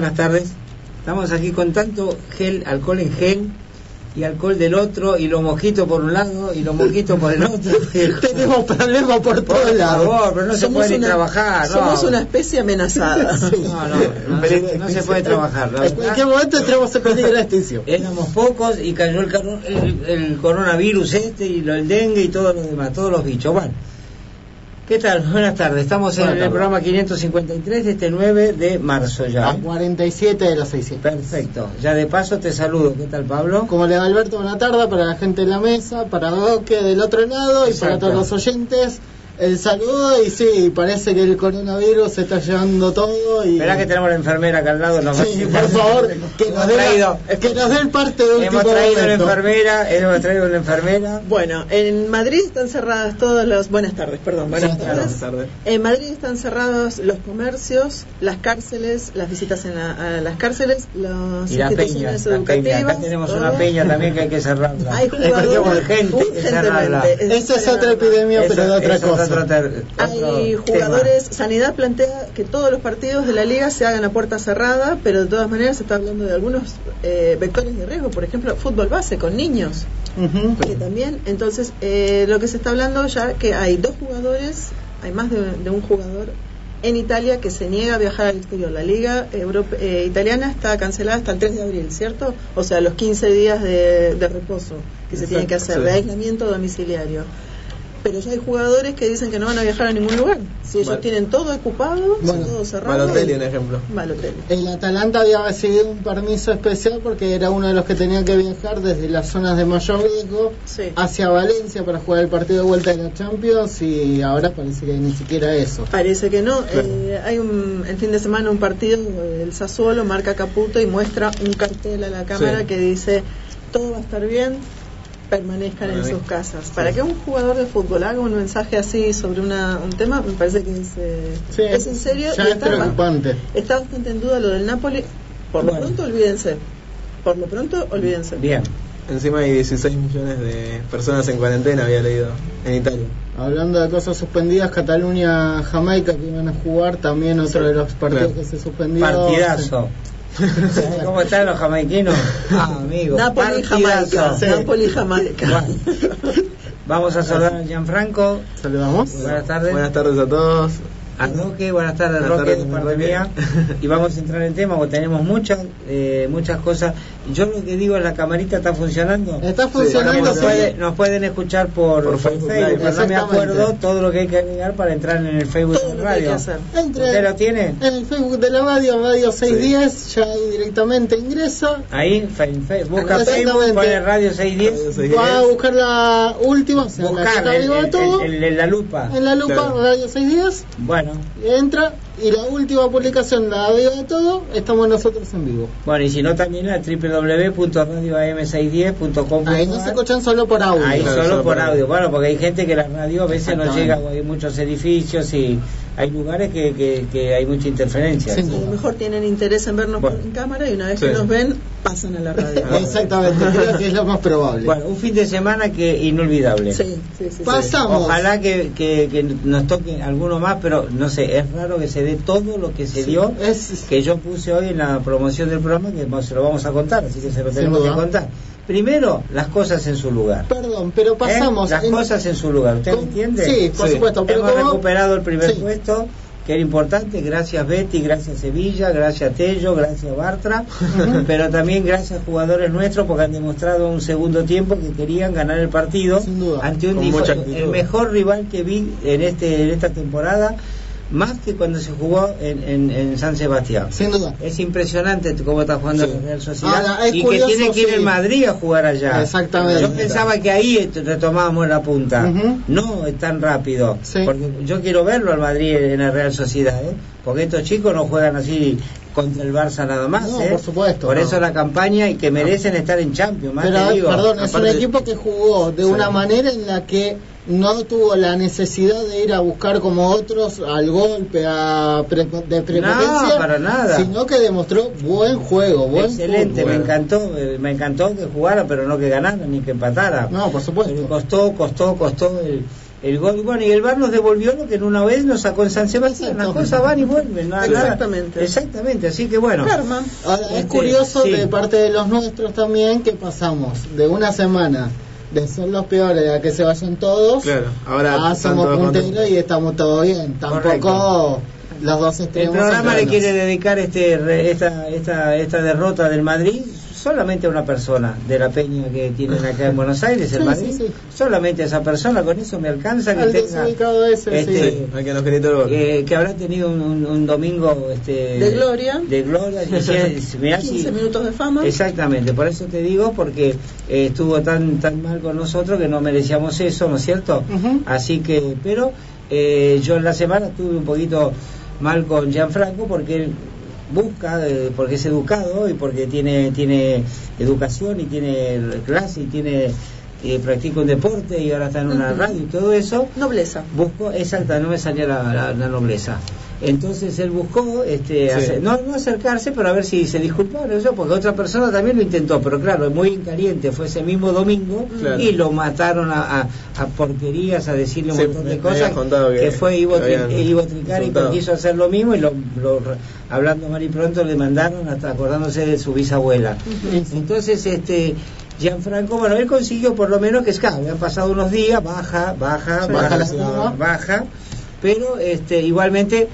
buenas tardes. Estamos aquí con tanto gel, alcohol en gel y alcohol del otro y los mojitos por un lado y los mojitos por el otro. Tenemos problemas por Por todos lados. favor, pero no se puede ni una- trabajar. No, Somos una especie amenazada. no, no, no, se, no se puede trabajar. En cualquier momento entramos en peligro de extinción. Éramos pocos y cayó el, el- el coronavirus este y lo, el dengue y todo lo demás, todos los bichos. Bueno, ¿qué tal? Buenas tardes. Estamos en el programa 553 de este 9 de marzo ya. A 47 de los 600. Perfecto. Ya de paso te saludo. ¿Qué tal, Pablo? Como le va Alberto, buena tarde para la gente en la mesa, para Doque del otro lado y para todos los oyentes. El saludo y sí, parece que el coronavirus se está llevando todo y... Verá que tenemos la enfermera acá al lado. Nos Sí, por favor, que nos, dé que nos dé el parte de último hemos traído la enfermera, hemos traído la enfermera. Bueno, en Madrid están cerradas todas las... Buenas tardes, perdón. Buenas Sí, tardes. buenas tardes. En Madrid están cerrados los comercios, las cárceles, las visitas en la- a las cárceles, las Y la peña, instituciones la peña. educativas. Acá tenemos todo. una peña también que hay que cerrarla. Hay jugadores urgentemente. Esa es otra epidemia, pero de otra cosa. Otro Hay otro jugadores, Sanidad plantea que todos los partidos de la liga se hagan a puerta cerrada, pero de todas maneras se está hablando de algunos eh, vectores de riesgo, por ejemplo, fútbol base con niños, que también, entonces, eh, lo que se está hablando ya que hay dos jugadores, hay más de, de un jugador en Italia que se niega a viajar al exterior. La liga europe- eh, italiana está cancelada hasta el 3 de abril, ¿cierto? O sea, los 15 días de, de reposo que se tienen que hacer, sí. de aislamiento domiciliario. Pero ya hay jugadores que dicen que no van a viajar a ningún lugar. Si ellos Vale. tienen todo ocupado, Bueno, todo cerrado. Balotelli, un ejemplo. Balotelli. El Atalanta había recibido un permiso especial porque era uno de los que tenía que viajar desde las zonas de mayor riesgo Sí. hacia Valencia para jugar el partido de vuelta de la Champions y ahora parece que ni siquiera eso. Parece que no. Eh, hay un, el fin de semana un partido, el Sassuolo marca Caputo y muestra un cartel a la cámara Sí. que dice todo va a estar bien, permanezcan en sus casas. Para que un jugador de fútbol haga un mensaje así sobre una, un tema, me parece que es, eh, Sí, es en serio ya y es está, preocupante. está bastante en duda lo del Napoli. Por lo pronto, olvídense. Por lo pronto, olvídense. Bien. Encima hay 16 millones de personas en cuarentena, había leído, en Italia. Hablando de cosas suspendidas, Cataluña, Jamaica que iban a jugar, también otro de los partidos Claro. que se suspendió. Partidazo. ¿Sabes ¿Cómo están los jamaiquinos? Ah, amigo. Napoli. Jamaica. Sí. Napoli, Jamaica. Bueno. Vamos a saludar a Gianfranco. Saludamos. Buenas tardes. Buenas tardes a todos. A Roque, buenas tardes Buenas Roque, tardes, de parte mía. Y vamos a entrar en tema porque tenemos muchas eh, muchas cosas. Yo lo que digo es la camarita está funcionando. Está Sí, funcionando, nos, sí. puede- nos pueden escuchar por, Por Facebook Facebook, Live. pero no me acuerdo todo lo que hay que agregar para entrar en el Facebook Todo de lo que hay que radio. Entre ¿Usted lo tiene? en el Facebook de la radio, Radio 610, ya ahí directamente ingresa. Ahí, fe- busca. Facebook, pone Radio 610, Radio 610. Va a buscar la última, o sea, la buscar está el, el- el- la lupa. En la lupa, Claro. Radio 610, Bueno, entra y la última publicación, la arriba de todo, estamos nosotros en vivo. bueno, y si no también la www.radioam610.com. Ahí no se escuchan solo por audio. Ahí Claro, solo solo por por audio. Bueno, porque hay gente que la radio a veces no llega, hay muchos edificios y hay lugares que, que, que hay mucha interferencia. Sí. A lo mejor tienen interés en vernos Bueno. por- en cámara y una vez que nos ven, pasan a la radio. Exactamente, creo que es lo más probable. Bueno, un fin de semana que inolvidable. Sí, sí, sí, sí. Pasamos. Ojalá que, que, que nos toque alguno más, pero no sé, es raro que se dé todo lo que se dio, Es, que yo puse hoy en la promoción del programa, que se lo vamos a contar, así que se lo tenemos que contar. Primero, las cosas en su lugar. perdón, pero ¿Eh? pasamos. Las en- cosas en su lugar, ¿usted con- me entiende? Sí, por Sí. supuesto. Pero Hemos como- recuperado el primer Sí. puesto, que era importante, gracias Betty, gracias Sevilla, gracias Tello, gracias Bartra, pero también gracias jugadores nuestros porque han demostrado un segundo tiempo que querían ganar el partido Sin duda. ante un el mejor rival que vi en este en esta temporada, más que cuando se jugó en, en- en San Sebastián. Sin duda. Es impresionante cómo está jugando Sí. la Real Sociedad Ahora, es y curioso, que tiene que ir sí. el Madrid a jugar allá. Exactamente. Yo pensaba que ahí retomábamos la punta. No es tan rápido. Sí. Porque yo quiero verlo al Madrid en la Real Sociedad, ¿eh? porque estos chicos no juegan así contra el Barça nada más. No, ¿eh? por supuesto, Por no. eso la campaña y que merecen estar en Champions. Más Pero, te digo. perdón, es un equipo que jugó de una manera en la que no tuvo la necesidad de ir a buscar como otros al golpe, a pre- de prepotencia, No, para nada. sino que demostró buen juego, buen Excelente, fútbol. me encantó, eh, me encantó que jugara, pero no que ganara ni que empatara. No, por supuesto. Pero costó, costó, costó el, el gol. Y bueno, y el VAR nos devolvió lo que en una vez nos sacó en San Sebastián. Las cosas van y vuelven. nada- nada. Exactamente. Exactamente, así que bueno. Ahora, es Este, curioso sí. de parte de los nuestros también que pasamos de una semana de ser los peores a que se vayan todos Claro, ahora somos todos punteros contentos. y estamos todo bien. Tampoco Correcto. los dos El programa le quiere dedicar este re- esta, esta, esta derrota del Madrid solamente a una persona de la peña que tienen acá en Buenos Aires, el Sí, Madrid. sí, sí. Solamente a esa persona, con eso me alcanza que Al tenga. ese, este, sí. Hay que nos eh, que habrá tenido un, un- un domingo este, De gloria. de gloria y si- mirá si- 15 minutos de fama. exactamente por eso te digo porque eh, estuvo tan tan mal con nosotros que no merecíamos eso no es cierto así que pero eh, yo en la semana estuve un poquito mal con Gianfranco porque él busca eh, porque es educado y porque tiene tiene educación y tiene clase y tiene eh, practica un deporte y ahora está en una radio y todo eso Nobleza. buscó, exacta, no me salía la, la- la nobleza. Entonces él buscó, este, Sí. hacer- no, no acercarse, pero a ver si se disculparon, eso, porque otra persona también lo intentó, pero claro, muy en caliente, fue ese mismo domingo Claro. y lo mataron a, a- a porquerías, a decirle un Sí, montón de me cosas, que- fue Ivo, que habían Ivo Tricari, que quiso hacer lo mismo y lo, lo- hablando mal y pronto le mandaron hasta acordándose de su bisabuela. Entonces, este Gianfranco, bueno, él consiguió por lo menos que es claro, habían pasado unos días, baja, baja, Sí. baja, Baja baja, pero este igualmente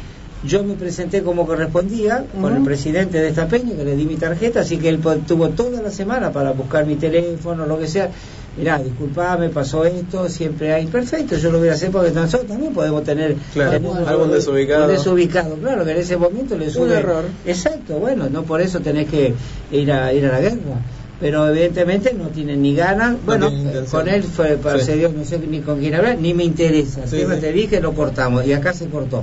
yo me presenté como correspondía con el presidente de esta peña, que le di mi tarjeta, así que él tuvo toda la semana para buscar mi teléfono, lo que sea. Mirá, disculpame, pasó esto, siempre hay. Perfecto, yo lo voy a hacer porque nosotros también podemos tener, Claro, tener algún desubicado. un desubicado, claro, que en ese momento le sube. error. Exacto, bueno, no por eso tenés que ir a, ir a la guerra. Pero evidentemente no tienen ni ganas. Bueno, con él fue, procedió, no sé ni con quién hablar, ni me interesa. Sí, Siempre sí. te dije, lo cortamos y acá se cortó.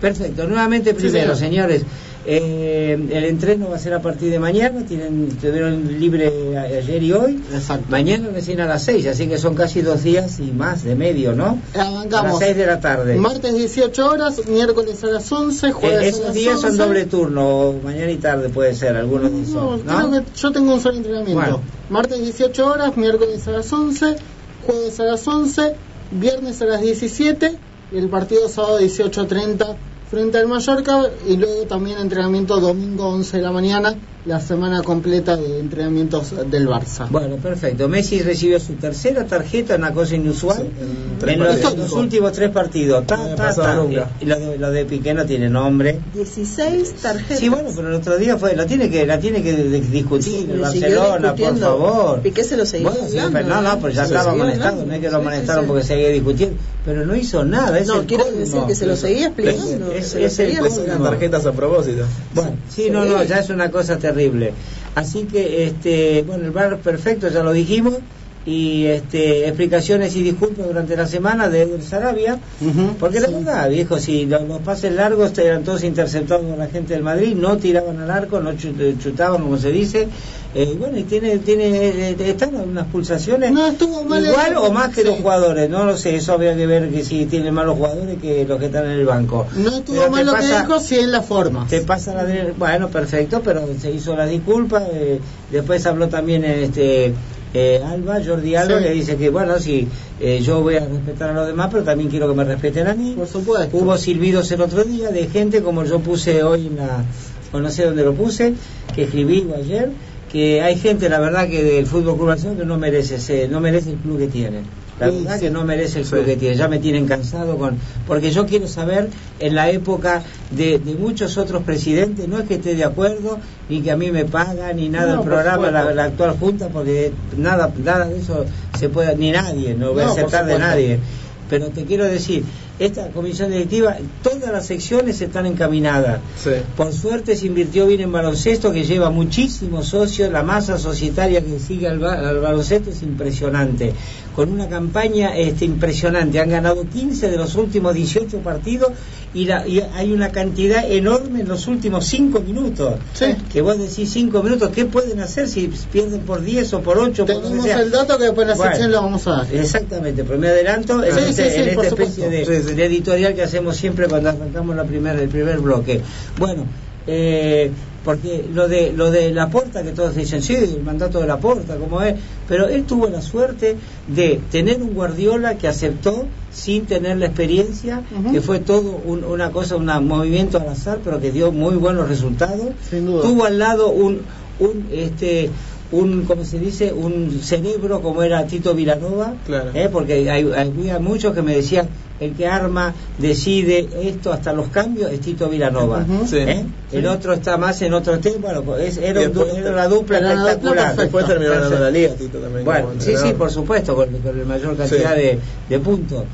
Perfecto, nuevamente primero, señor. señores, eh, el entreno va a ser a partir de mañana, tienen tuvieron libre a- ayer y hoy. Exacto. Mañana recién a las 6, así que son casi dos días y más de medio, ¿no? A las Arrancamos. 6 de la tarde. Martes 18 horas, miércoles a las 11, Eh, jueves a esos las días son 11. doble turno, mañana y tarde puede ser, algunos No, esos. ¿no? creo que yo tengo un solo entrenamiento. Bueno. Martes 18 horas, miércoles a las 11, jueves a las 11, viernes a las 17 el partido sábado 18.30 frente al Mallorca y luego también entrenamiento domingo 11 de la mañana, la semana completa de entrenamientos del Barça. Bueno, perfecto. Messi recibió su tercera tarjeta, una cosa inusual, Sí, en en los, los últimos tres partidos. Ta, había ta, ta. Y lo de, lo de Piqué no tiene nombre. 16 tarjetas. Sí, bueno, pero el otro día fue, la tiene que, la tiene que discutir el Le siguió Barcelona, por favor. Piqué se lo seguía Bueno, sí, hablando, pero no, no, pues ya Se estaba amonestado, no es que lo Sí, sí, amonestaron sí. porque seguía discutiendo, pero no hizo nada. Es No, el quiero decir que se lo seguía explicando. Es- se lo es el seguía tarjetas a propósito. Bueno, sí, no, no, ya es una cosa terrible. Así que, este, bueno, el bar perfecto, ya lo dijimos. Y este, explicaciones y disculpas durante la semana de Edel Sarabia. Porque la verdad, viejo, si lo- los, pases largos eran todos interceptados por la gente del Madrid, no tiraban al arco, no eh, chutaban, como se dice. Eh, bueno, y tiene, tiene, eh, están unas pulsaciones No, estuvo mal igual el- o más que sí. los jugadores. No lo sé, eso habría que ver que si tienen malos jugadores que los que están en el banco. No estuvo mal lo que pasa- dijo, sí en la forma. te pasa la bueno perfecto pero se hizo la disculpa eh, después habló también este eh, Alba Jordi Alba Sí. que dice que bueno si eh, yo voy a respetar a los demás pero también quiero que me respeten a mí Por supuesto. hubo silbidos el otro día de gente como yo puse hoy en la o no sé dónde lo puse que escribí ayer que hay gente la verdad que del fútbol Club Barcelona que no merece ese- no merece el club que tiene la verdad sí. que no merece el club Sí. que tiene ya me tienen cansado con porque yo quiero saber en la época de, de muchos otros presidentes no es que esté de acuerdo ni que a mí me pagan ni nada No, el programa la, la actual junta porque nada nada de eso se puede ni nadie no voy a No, aceptar de nadie pero te quiero decir esta comisión directiva, todas las secciones están encaminadas. Sí. Por suerte se invirtió bien en baloncesto, que lleva muchísimos socios, la masa societaria que sigue al, ba- al baloncesto es impresionante, con una campaña este, impresionante, han ganado 15 de los últimos 18 partidos y, la- y hay una cantidad enorme en los últimos 5 minutos, Sí. que vos decís 5 minutos, ¿qué pueden hacer si pierden por 10 o por 8? por lo que Tenemos sea? el dato que después la Bueno. sección lo vamos a dar. Exactamente, pero me adelanto en, Sí, este- sí, sí, en por esta especie supuesto. de, De editorial que hacemos siempre cuando arrancamos la primera, el primer bloque. Bueno, eh, porque lo de lo de la porta que todos dicen sí el mandato de la porta como es pero él tuvo la suerte de tener un guardiola que aceptó sin tener la experiencia que fue todo un- una cosa un movimiento al azar pero que dio muy buenos resultados Sin duda. tuvo al lado un un este un como se dice un cerebro como era Tito Vilanova Claro. ¿eh? porque hay, había muchos que me decían el que arma decide esto hasta los cambios es Tito Vilanova. Sí. ¿eh? el otro está más en otro tema lo- es- era, después- era una dupla era una dupla espectacular. Después terminó ganando la liga, Tito también. bueno, sí, sí, por supuesto, con, con la mayor cantidad Sí. de, de puntos.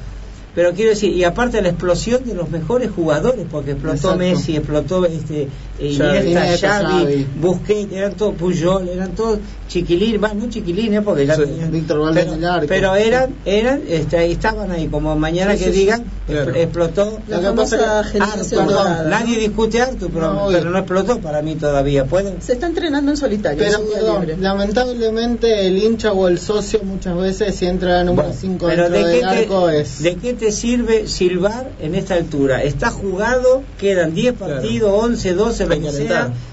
Pero quiero decir, y aparte la explosión de los mejores jugadores, porque explotó Exacto. Messi, explotó este. Iniesta, Xavi, Xavi. Busquets, eran todos Puyol, eran todos chiquilines, va, no chiquilines porque Sí. tenían- Víctor Valdés pero, en el arco. pero eran, eran, este, ahí estaban ahí, como mañana Sí, que sí, digan, Claro. expl- explotó La Lo que famosa generación Ah, perdón, dorada. Nadie discute Artu, pero No, pero y- no explotó para mí todavía. ¿Pueden? Se está entrenando en solitario. Pero un perdón, lamentablemente el hincha o el socio muchas veces si entra número Bueno, 5 pero dentro ¿de del qué, arco te, es... ¿de qué te sirve silbar en esta altura? Está jugado, quedan 10 Claro. partidos, 11, 12,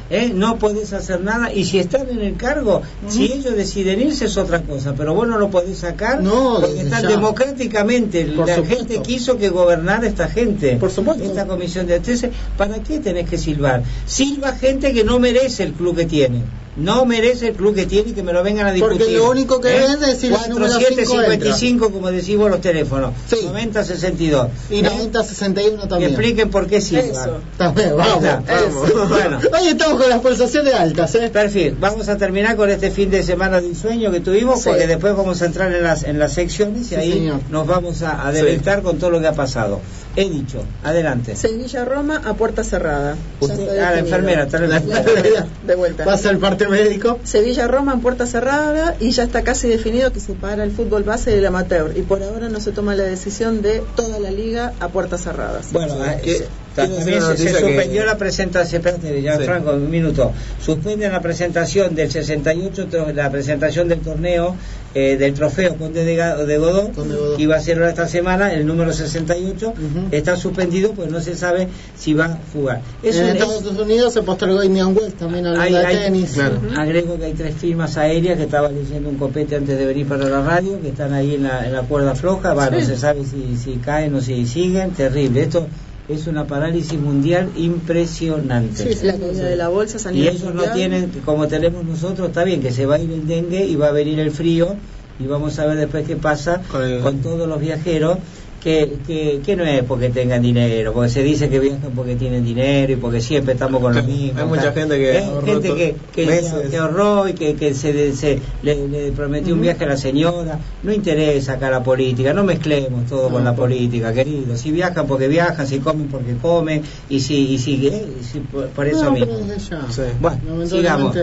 ¿eh? no podés hacer nada. Y si están en el cargo, si ellos deciden irse es otra cosa, pero vos no lo podés sacar No, porque están ya. democráticamente. Por la supuesto. gente quiso que gobernara esta gente. Por supuesto. Esta comisión de entonces, ¿para qué tenés que silbar? Silba gente que no merece el club que tiene. No merece el club que tiene y que me lo vengan a discutir. Porque lo único que ¿Eh? ves es si el número 47, cinco 55, como decís vos los teléfonos. Sí. 90, 62. Y ¿Eh? 90-61 Que también. expliquen por qué silban. Eso. También, vamos. Eso. Bueno. Hoy estamos con las pulsaciones altas, ¿eh? Perfecto, vamos a terminar con este fin de semana de ensueño que tuvimos, Sí. porque después vamos a entrar en las, en las secciones y Sí, ahí señor. nos vamos a, a deleitar con todo lo que ha pasado. He dicho, adelante. Sevilla-Roma a puerta cerrada. Usted- ah, la enfermera, está la La enfermera, de vuelta. Pasa el parte médico. Sevilla-Roma en puerta cerrada y ya está casi definido que se para el fútbol base del amateur. Y por ahora no se toma la decisión de toda la liga a puertas cerradas. Bueno, ah, ¿Qué- se- quiero también se, se noticia que- suspendió la presentación, espérate, ya Sí. Franco, un minuto. Suspenden la presentación del 68, tro- la presentación del torneo eh, del trofeo Conde de, Ga- de Godó, que iba a ser ahora esta semana, el número 68, Ujú. está suspendido, pues no se sabe si va a jugar. Es en es- Estados Unidos se postergó Indian Wells también hablando hay- de hay- tenis. Claro. Agrego que hay tres firmas aéreas que estaba leyendo un copete antes de venir para la radio, que están ahí en la, en la cuerda floja, va, no se sabe si, si caen o si siguen, terrible. Esto es una parálisis mundial impresionante. la caída de la bolsa a y ellos no tienen, como tenemos nosotros, está bien que se va a ir el dengue y va a venir el frío y vamos a ver después qué pasa Con el- con todos los viajeros. Que, que, que no es porque tengan dinero, porque se dice que viajan porque tienen dinero y porque siempre estamos con lo mismo. Hay mucha gente que Eh, ahorró gente que, que, ahorró y que, que se, se- le, le prometió un viaje a la señora. No interesa acá la política, no mezclemos todo con la por- política, querido. Si viajan porque viajan, si comen porque comen y si, y si, eh, y si por, por eso No, mismo. ya. Sí. Bueno, sigamos.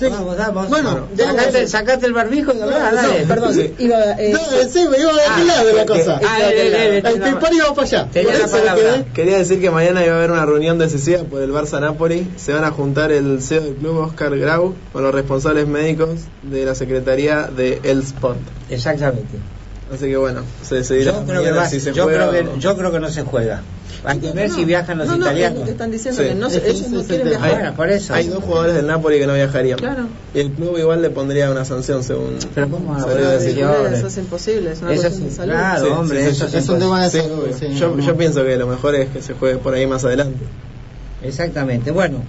Lamentablemente. Sí. Vamos, vamos. Bueno, sacate, vamos. sacate el barbijo y hablá, No, dale. no, Perdón, Sí. iba, eh, No, sí, me iba de Ah, aquel lado de la porque- cosa. ah, el pipar iba para allá. Tenía la palabra. Quería decir que mañana iba a haber una reunión decisiva por el Barça Napoli. Se van a juntar el CEO del club, Oscar Grau, con los responsables médicos de la Secretaría de El Sport. Exactamente. Así que bueno, se decidirá Yo creo, que va- si se yo, juega creo o- que, yo creo que no se juega. Hay que ver no, si viajan los no, no, es italianos. que están diciendo Sí. que no ellos ese no es quieren viajar. Bueno, por eso. Hay dos jugadores del Napoli que no viajarían. Claro. Y el club igual le pondría una sanción según. Pero ¿cómo a? Eso es imposible, es una Eso cuestión sí, de salud. claro, Sí, hombre, sí, sí, eso sí, sí, Es un tema de Sí, salud. sí, yo, no. yo pienso que lo mejor es que se juegue por ahí más adelante. Exactamente. Bueno,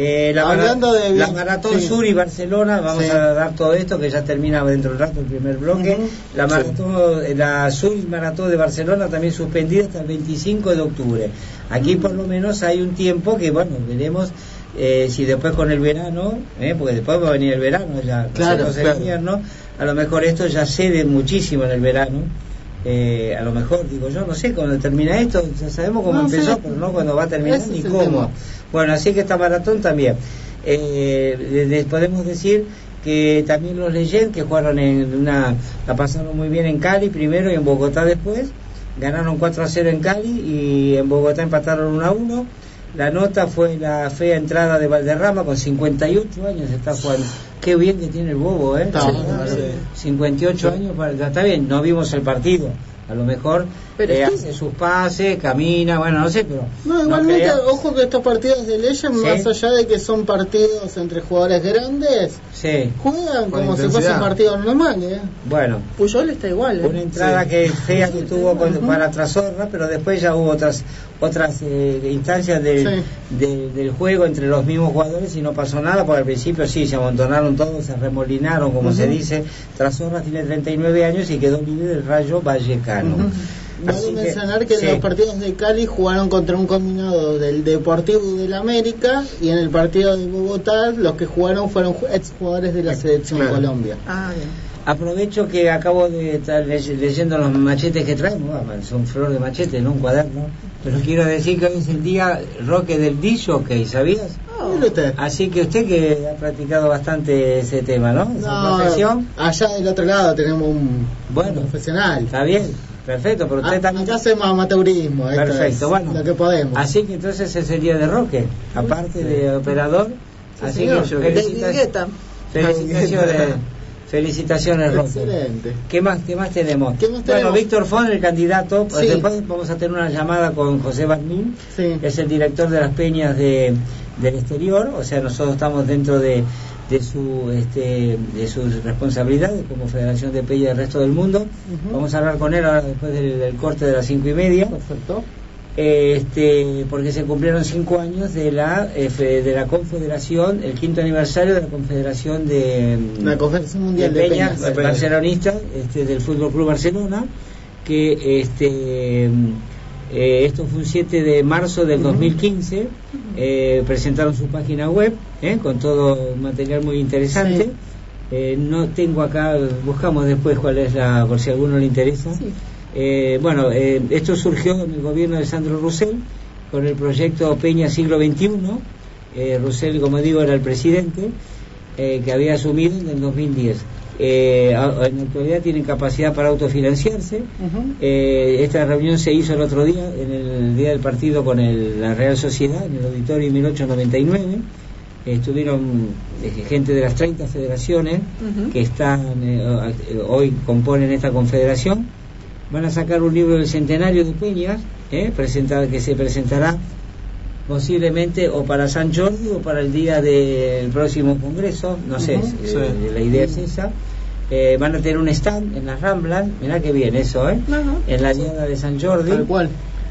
eh, la, Hablando de la Maratón sí. Sur y Barcelona, vamos Sí. a dar todo esto que ya termina dentro del rato el primer bloque. La maratón, eh, la Sur y Maratón de Barcelona también suspendida hasta el 25 de octubre. Aquí por lo menos hay un tiempo que, bueno, veremos eh, si después con el verano, eh, porque después va a venir el verano ya, Claro, el claro. invierno, a lo mejor esto ya cede muchísimo en el verano. eh, a lo mejor, digo yo, no sé, cuando termina esto, ya sabemos cómo No, empezó, sí. pero no cuando va a terminar Ese ni el cómo. tema. Bueno, así que esta maratón también. Eh, les podemos decir que también los Legend, que jugaron en una, la pasaron muy bien en Cali primero y en Bogotá después, ganaron 4 a 0 en Cali y en Bogotá empataron 1 a 1. La nota fue la fea entrada de Valderrama con 58 años está jugando. Qué bien que tiene el bobo, ¿eh? Está Sí, bárbaro. sí. 58 años, para- está bien, no vimos el partido. A lo mejor Pero eh, hace sus pases, camina, bueno, no sé, pero. No, igualmente, ojo que estos partidos de Legend, Sí. más allá de que son partidos entre jugadores grandes, Sí, juegan Con como si fuesen partidos normales. ¿eh? bueno. Puyol está igual. ¿eh? Una entrada Sí. que fea que tuvo con- para Trasorra, pero después ya hubo otras otras eh, instancias del, Sí. del- del juego entre los mismos jugadores y no pasó nada, porque al principio sí, se amontonaron todos, se remolinaron, como se dice. Trasorra tiene 39 años y quedó libre del Rayo Vallecano. Vale que- mencionar que, sí. en los partidos de Cali jugaron contra un combinado del Deportivo del América y en el partido de Bogotá los que jugaron fueron ju- exjugadores de la selección Claro. Colombia. Ah, bien. Aprovecho que acabo de estar ley- leyendo los machetes que traemos, son flor de machete, no un cuaderno, pero quiero decir que hoy es el día Roque del DJ, ¿sabías? Mire usted. Así que usted que ha practicado bastante ese tema, ¿no? Esa No, profesión. allá del otro lado tenemos un Bueno. un profesional. Está bien, perfecto, pero usted Ah, también... Acá hacemos amateurismo, Perfecto, es bueno. lo que podemos. Así que entonces es el día de Roque, aparte de operador. así señor. que David felicita- Guetta. felicitaciones, felicitaciones Roque. Excelente. ¿Qué más, ¿Qué más tenemos? ¿Qué más Bueno? Víctor Fon, el candidato, pues Sí. después vamos a tener una llamada con José Sí. que es el director de las peñas de, del exterior, o sea, nosotros estamos dentro de, de su este, de sus responsabilidades como Federación de Peñas del resto del mundo. Vamos a hablar con él ahora después del, del corte de las cinco y media, Perfecto. este, porque se cumplieron cinco años de la de la Confederación, el quinto aniversario de la Confederación de La Conferencia Mundial de, Peñas. de Peñas. barcelonistas este, del Fútbol Club Barcelona, que este eh, esto fue un 7 de marzo del 2015, eh, presentaron su página web eh, con todo material muy interesante. Sí. Eh, no tengo acá, buscamos después cuál es la, por si a alguno le interesa. Eh, bueno, eh, esto surgió en el gobierno de Sandro Roussel con el proyecto Peña Siglo XXI. Eh, Roussel, como digo, era el presidente eh, que había asumido en el 2010. Eh, a- en la actualidad tienen capacidad para autofinanciarse. Eh, esta reunión se hizo el otro día, en el día del partido con el- la Real Sociedad, en el auditorio 1899. Eh, estuvieron eh, gente de las 30 federaciones que están eh, eh, hoy componen esta confederación. Van a sacar un libro del centenario de Peñas, eh, presentado, que se presentará posiblemente o para San Jordi o para el día del próximo congreso, no sé, Ujú. eh, Sí. la idea es esa. Eh, van a tener un stand en las Ramblas, mirá que bien eso, ¿eh? En la diada de San Jordi, Tal cual.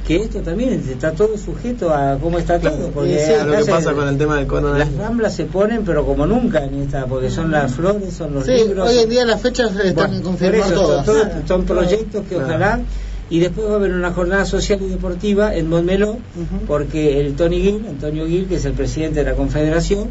Que esto también está todo sujeto a cómo está todo, porque sí, A lo que se- pasa con el tema del las coronavirus. Ramblas se ponen, pero como nunca en esta, porque son las flores, son los Sí, libros. hoy en día las fechas están Bueno, en por confirmar eso, todas. son, todos- son proyectos que Claro. ojalá y después va a haber una jornada social y deportiva en Montmeló porque el Tony Gil, Antonio Gil, que es el presidente de la confederación,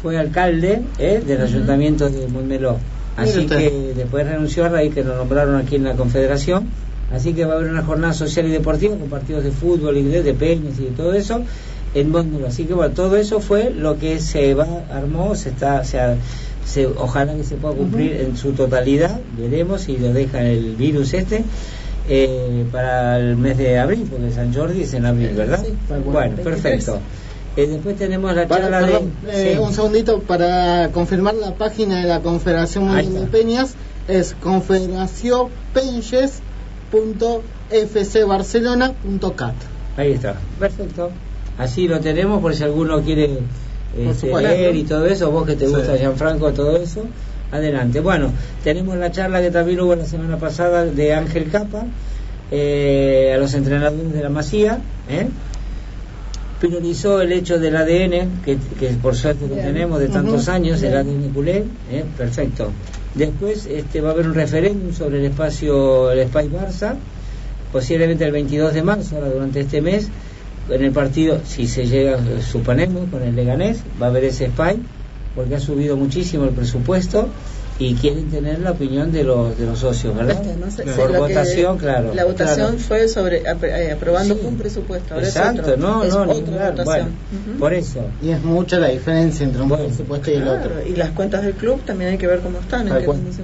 fue alcalde eh, del ayuntamiento de Montmeló. Así que después renunció a raíz que lo nombraron aquí en la confederación. Así que va a haber una jornada social y deportiva con partidos de fútbol, inglés, de peñas y de todo eso en Montmeló. Así que bueno, todo eso fue lo que se va, armó, se está, se, se- ojalá que se pueda cumplir en su totalidad, veremos si lo deja el virus este. eh, para el mes de abril, porque San Jordi es en abril, ¿verdad? Sí, bueno, 23. perfecto. Eh, después tenemos la charla perdón, de... eh, sí. Un segundito para confirmar la página de la Confederación Mundial de. Peñas es confederacionpenches.fcbarcelona.cat Ahí está, perfecto. Así lo tenemos por si alguno quiere este, leer y todo eso, vos que te Sí. gusta Gianfranco, todo eso, adelante. Bueno, tenemos la charla que también hubo la semana pasada de Ángel Capa, eh, a los entrenadores de la Masía, ¿eh? priorizó el hecho del ADN, que, que por suerte lo tenemos de tantos años, el. ADN culé, ¿eh? perfecto. Después este, va a haber un referéndum sobre el espacio, el Spy Barça, posiblemente el 22 de marzo, ahora durante este mes, en el partido, si se llega, suponemos, con el Leganés, va a haber ese Spy, porque ha subido muchísimo el presupuesto y quieren tener la opinión de los de los socios, ¿verdad? Eh, Por que- votación, claro. La votación Claro. fue sobre eh, aprobando Sí. un presupuesto. Ahora Exacto, es otro, no, es no, otra votación. Bueno, por eso. Y es mucha la diferencia entre un Bueno, presupuesto y el otro. y las cuentas del club también hay que ver cómo están, en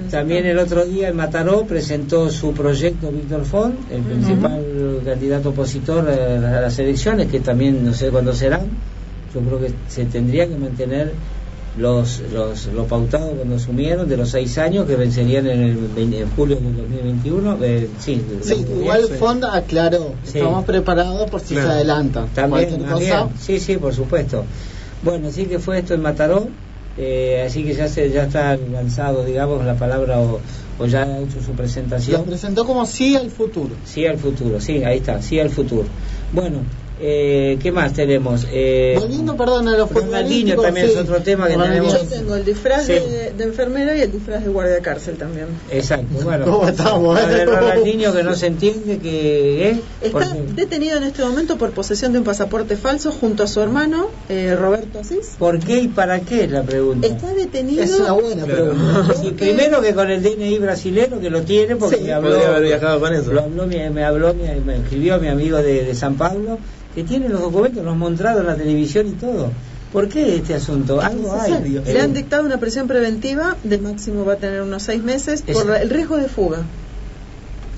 También están. el otro día en Mataró presentó su proyecto Víctor Font, el principal candidato opositor la- a las elecciones, que también no sé cuándo serán. Yo creo que se tendría que mantener los, los lo pautado cuando asumieron de los seis años que vencerían en, el, vein- en julio del 2021. Eh, sí, Sí, igual sí. Fond aclaró, Sí. estamos preparados por si Claro. se adelanta. También, cosa, sí, sí, por supuesto. Bueno, así que fue esto en Mataró, eh, así que ya se ya está lanzado, digamos, la palabra o, o ya ha hecho su lo presentación. presentó como sí al futuro. Sí al futuro, sí, ahí está, sí al futuro. Bueno, eh, ¿qué más tenemos? Eh, Volviendo, perdón, a los Ronaldinho también sí. es otro tema que Ronaldinho. tenemos. Yo tengo el disfraz Sí. de, de enfermera y el disfraz de guardia cárcel también. Exacto, bueno. ¿Cómo estamos, de eh? Ronaldinho que no se entiende que... ¿eh? Está Porque- detenido en este momento por posesión de un pasaporte falso junto a su hermano, eh, Roberto Asís. ¿Por qué y para qué es la pregunta? Está detenido. Es una buena pregunta. Sí, primero que con el DNI brasileño que lo tiene porque Sí, me habló, Podría haber viajado con eso. lo habló mi- me habló mi- me escribió mi amigo de, de San Pablo que tiene los documentos los mostrado en la televisión y todo ¿por qué este asunto? algo hay. Le han dictado una prisión preventiva, de máximo va a tener unos seis meses, Es- por el riesgo de fuga.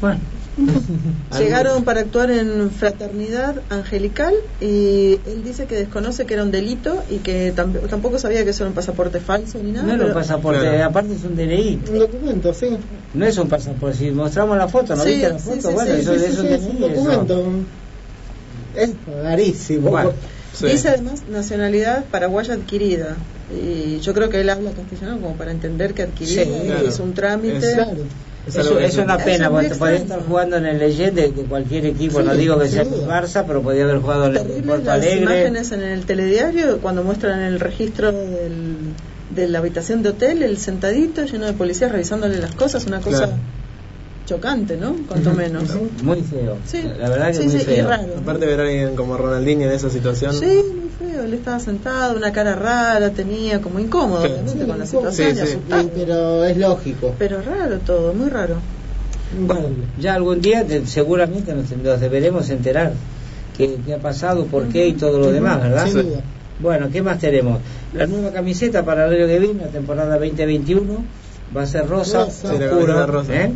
bueno Llegaron para actuar en fraternidad angelical y él dice que desconoce que era un delito y que tam- tampoco sabía que eso era un pasaporte falso ni nada. no es pero- un pasaporte Claro. aparte es un DNI Un documento, sí. no es un pasaporte si mostramos la foto ¿no Sí, viste la foto? sí, bueno sí, eso, sí, eso sí, es es un DNI, eso. Es rarísimo. Bueno. Sí. Dice además nacionalidad paraguaya adquirida. Y yo creo que él habla castellano como para entender que adquirida Sí, claro. es un trámite. Es- Claro. Es Eso, es una pena, porque podía extraño. estar jugando en el Leyend de, cualquier equipo, Sí, no digo que sea el. Barça, pero podía haber jugado en el Porto las Alegre. imágenes en el telediario cuando muestran el registro del, de la habitación de hotel, el sentadito lleno de policías revisándole las cosas, una cosa Claro. Chocante, ¿no? Cuanto menos. Muy feo. Sí, La verdad que sí, muy sí, y feo. raro. Aparte ver a alguien como Ronaldinho en esa situación. Sí, muy feo. Él estaba sentado, una cara rara, tenía como incómodo, Sí. obviamente, Sí, con la situación, Sí, y sí. Sí, pero es lógico. Pero raro todo, muy raro. Bueno, ya algún día te- seguramente nos, nos deberemos enterar qué, qué ha pasado, por qué y todo lo demás, ¿verdad? Sin duda. Bueno, ¿qué más tenemos? La nueva camiseta para el año que viene, la temporada 2021, va a ser rosa, Rosa. Sí, camiseta rosa. ¿eh?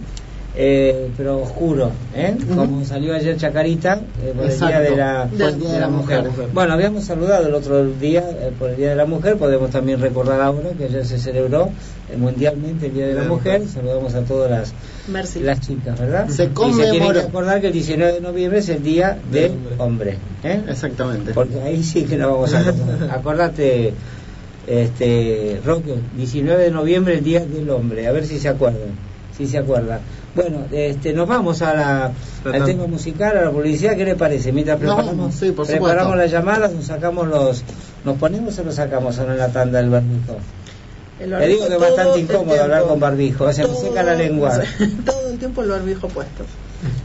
Eh, pero oscuro, ¿eh? Como salió ayer Chacarita eh, por el día de la, Por el Día de la mujer. Mujer. Bueno, habíamos saludado el otro día eh, por el Día de la Mujer, podemos también recordar ahora que ayer se celebró eh, mundialmente el Día de la Mujer, saludamos a todas las Merci. las chicas, ¿verdad? Se y se tienen que acordar que el 19 de noviembre es el día del hombre, hombre. ¿eh? Exactamente. Porque ahí sí que no vamos a acordar. Acordate, este, Roque, 19 de noviembre el día del hombre, a ver si se acuerdan, si se acuerdan. Bueno, este, nos vamos a la, al tema musical, a la publicidad, ¿qué le parece? Mientras preparamos, vamos, sí, por preparamos las llamadas, nos sacamos los, nos ponemos o nos sacamos ahora en la tanda del barbijo. El Le digo que es bastante incómodo tiempo. hablar con barbijo, se me Todo- seca la lengua. Todo el tiempo el barbijo puesto.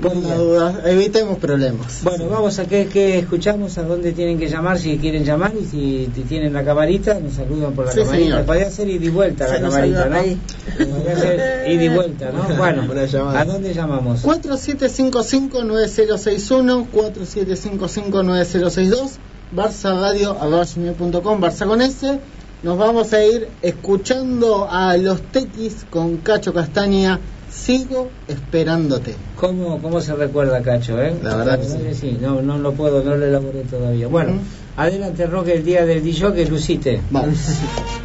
La duda, evitemos problemas. Bueno, vamos a qué escuchamos, a dónde tienen que llamar, si quieren llamar y si tienen la camarita, nos saludan por la Sí, camarita. señor. Podría ser ida y vuelta Se la camarita, ¿no? ahí. Podría ser ida y vuelta, ¿no? Bueno. ¿a dónde llamamos? 4755-9061, 4755-9062, Barça Radio, com Barça con S. Nos vamos a ir escuchando a los Tequis con Cacho Castaña. Sigo esperándote. ¿Cómo, ¿Cómo se recuerda Cacho, eh? La verdad que sí. sí. No, no lo puedo, no lo elaboré todavía. Bueno, adelante Roque, el día del DJ que Lucite. Vamos.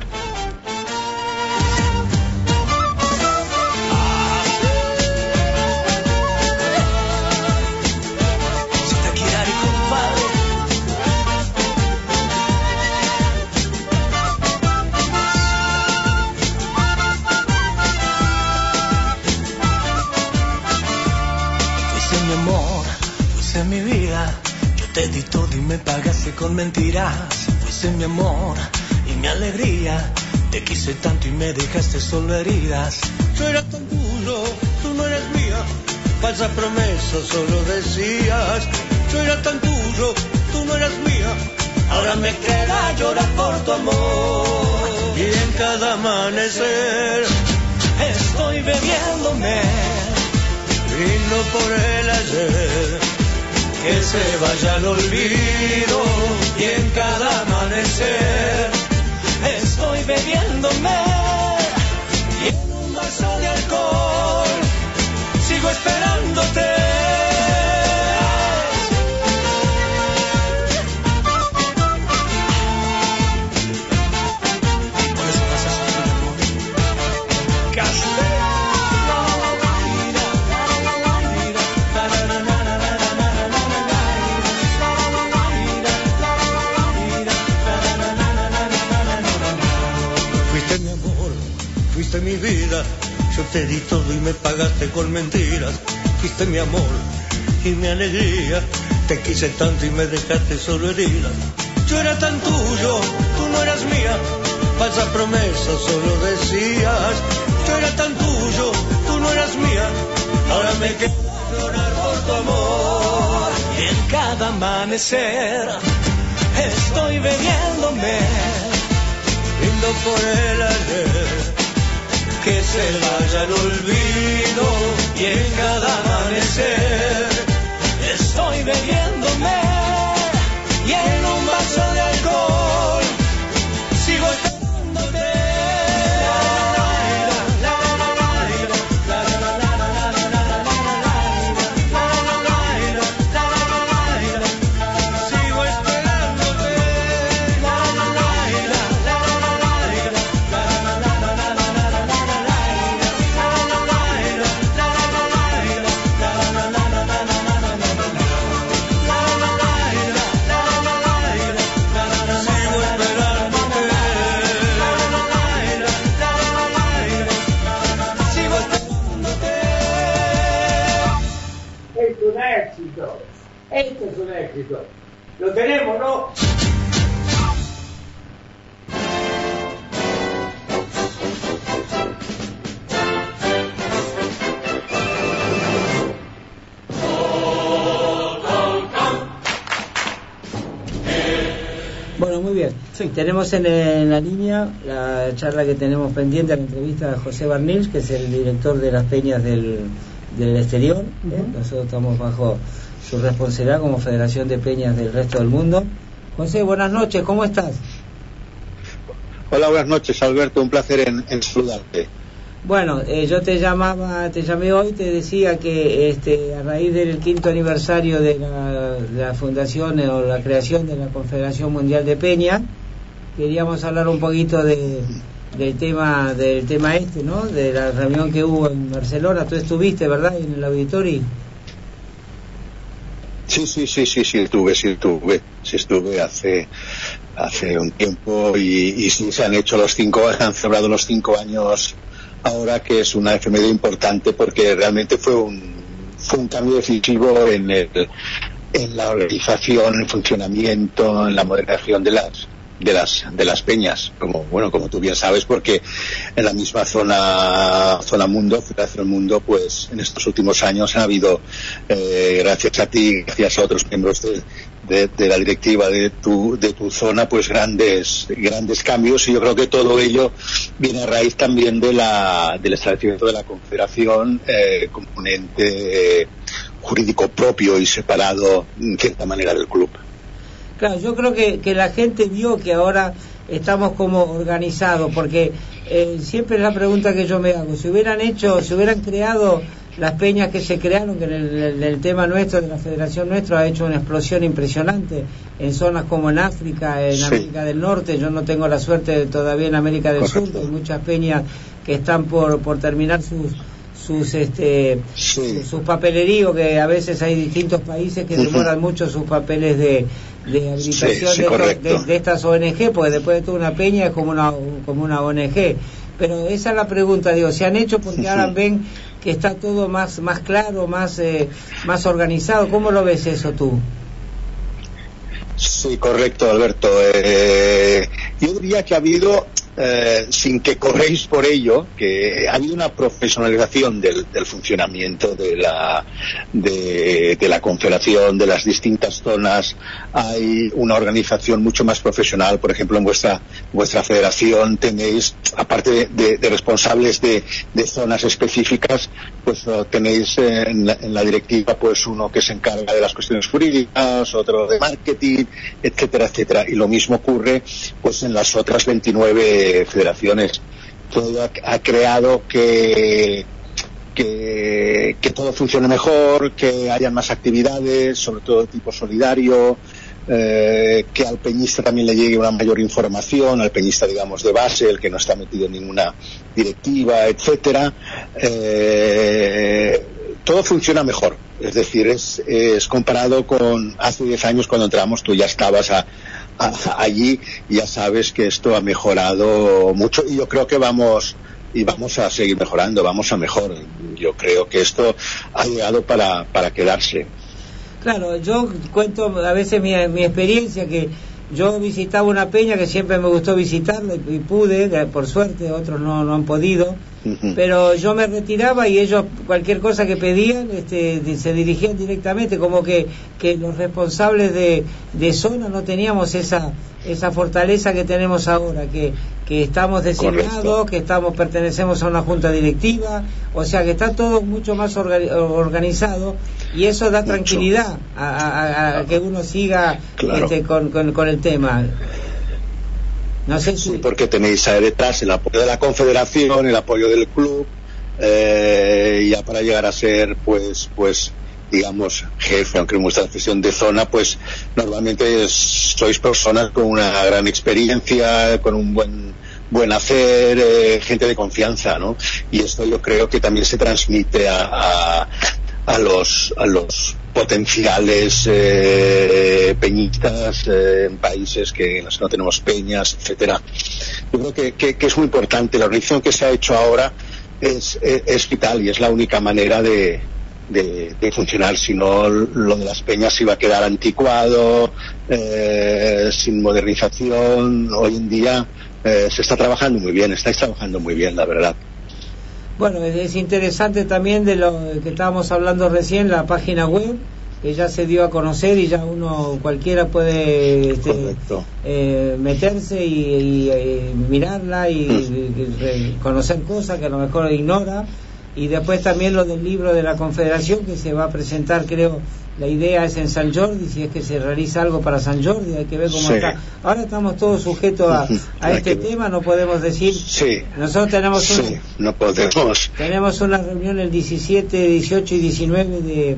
con mentiras Fuiste mi amor y mi alegría. Te quise tanto y me dejaste solo heridas. Yo era tan tuyo, tú no eres mía. Falsa promesa solo decías. Yo era tan tuyo, tú no eras mía. Ahora me queda llorar por tu amor. Y en cada amanecer bebiéndome, brindo por el ayer, que se vaya al olvido y en cada amanecer estoy bebiéndome y en un vaso de alcohol sigo esperándote. Te di todo y me pagaste con mentiras. Fuiste mi amor y mi alegría, te quise tanto y me dejaste solo herida. Yo era tan tuyo, tú no eras mía, falsa promesa solo decías. Yo era tan tuyo, tú no eras mía, ahora me queda llorar por tu amor. Y en cada amanecer estoy bebiéndome brindo por el ayer, que se vaya el olvido y en cada amanecer estoy bebiéndome y tenemos, ¿no? Bueno, muy bien. Tenemos en, en la línea la charla que tenemos pendiente, la entrevista a José Barnils, que es el director de las peñas del, del exterior. ¿eh? Nosotros estamos bajo su responsabilidad como Federación de Peñas del resto del mundo. José, buenas noches, ¿cómo estás? Hola, buenas noches, Alberto. Un placer en, en saludarte. Bueno, eh, yo te llamaba, te llamé hoy, te decía que este, a raíz del quinto aniversario de la, de la fundación eh, o la creación de la Confederación Mundial de Peña, queríamos hablar un poquito de, del tema del tema este, ¿no? De la reunión que hubo en Barcelona. Tú estuviste, ¿verdad? En el auditorio. Sí, sí, sí, sí, sí, estuve, sí, estuve, sí, estuve hace, hace un tiempo y, y sí, se han hecho los cinco, se han celebrado los cinco años ahora, que es una efeméride importante porque realmente fue un, fue un cambio decisivo en el, en la organización, en el funcionamiento, en la moderación de las, de las de las peñas como bueno como tú bien sabes porque en la misma zona zona mundo Federación Mundo pues en estos últimos años ha habido eh, gracias a ti gracias a otros miembros de, de, de, la directiva de tu de tu zona pues grandes grandes cambios y yo creo que todo ello viene a raíz también de la del establecimiento de la Confederación eh, como un ente eh, jurídico propio y separado en cierta manera del club. Claro, yo creo que, que la gente vio que ahora estamos como organizados, porque eh, siempre es la pregunta que yo me hago, si hubieran hecho, si hubieran creado las peñas que se crearon, que en el, el, el tema nuestro, de la federación nuestra, ha hecho una explosión impresionante en zonas como en África, en sí. América del Norte, yo no tengo la suerte de, todavía en América del Correcto. Sur, hay muchas peñas que están por, por terminar sus sus este sí. sus papeleríos que a veces hay distintos países que demoran uh -huh. mucho sus papeles de, de habilitación sí, sí, de, de, de, estas ONG porque después de toda una peña es como una como una ONG pero esa es la pregunta digo se han hecho porque ahora ven que está todo más más claro más eh, más organizado. Cómo lo ves eso tú Sí, correcto, Alberto. Eh, yo diría que ha habido eh, sin que corréis por ello, que ha habido una profesionalización del, del funcionamiento de la, de, la confederación, de las distintas zonas. Hay una organización mucho más profesional. Por ejemplo, en vuestra, vuestra federación tenéis, aparte de, de- de responsables de, zonas específicas, pues eh, tenéis en, la, en la directiva pues uno que se encarga de las cuestiones jurídicas, otro de marketing, etcétera, etcétera. Y lo mismo ocurre pues en las otras 29 federaciones. Todo ha, creado que que, que todo funcione mejor, que hayan más actividades, sobre todo de tipo solidario, eh, que al peñista también le llegue una mayor información, al peñista, digamos, de base, el que no está metido en ninguna directiva, etcétera. Eh, todo funciona mejor. Es decir, es, es comparado con hace 10 años cuando entramos, tú ya estabas a- allí, ya sabes que esto ha mejorado mucho y yo creo que vamos y vamos a seguir mejorando, vamos a mejor. Yo creo que esto ha llegado para, para quedarse. Claro, yo cuento a veces mi, mi experiencia que yo visitaba una peña que siempre me gustó visitarla y, y pude, de- por suerte, otros no, no han podido, Pero yo me retiraba y ellos cualquier cosa que pedían este, se dirigían directamente, como que, que los responsables de, de zona no teníamos esa esa fortaleza que tenemos ahora, que, que estamos designados, Correcto. que estamos pertenecemos a una junta directiva, o sea que está todo mucho más orga- organizado y eso da Mucho. tranquilidad a, a- a- a que uno siga Claro. este, con, con, con el tema. No sé si... Sí, porque tenéis ahí detrás el apoyo de la confederación, el apoyo del club, eh, ya para llegar a ser, pues, pues, digamos, jefe, aunque en vuestra sesión de zona, pues, normalmente es- sois personas con una gran experiencia, con un buen buen hacer, eh, gente de confianza, ¿no? Y esto yo creo que también se transmite a, a, a los a los potenciales eh, peñistas eh, en países que en los que no tenemos peñas, etcétera. Yo creo que, que- es muy importante. La organización que se ha hecho ahora es, es, vital y es la única manera de, de, de funcionar. Si no, lo de las peñas iba a quedar anticuado, eh, sin modernización. Hoy en día eh, se está trabajando muy bien, estáis trabajando muy bien, la verdad. Bueno, es, es interesante también de lo que estábamos hablando recién, la página web, que ya se dio a conocer y ya uno cualquiera puede este, eh, meterse y, y, eh, mirarla y, Mm. y conocer cosas que a lo mejor ignora. Y después también lo del libro de la Confederación que se va a presentar, creo, la idea es en San Jordi, si es que se realiza algo para San Jordi, hay que ver cómo Sí. está. Ahora estamos todos sujetos a, este que tema, no podemos decir... Sí, Nosotros tenemos un- no podemos. tenemos una reunión el 17, 18 y 19 de,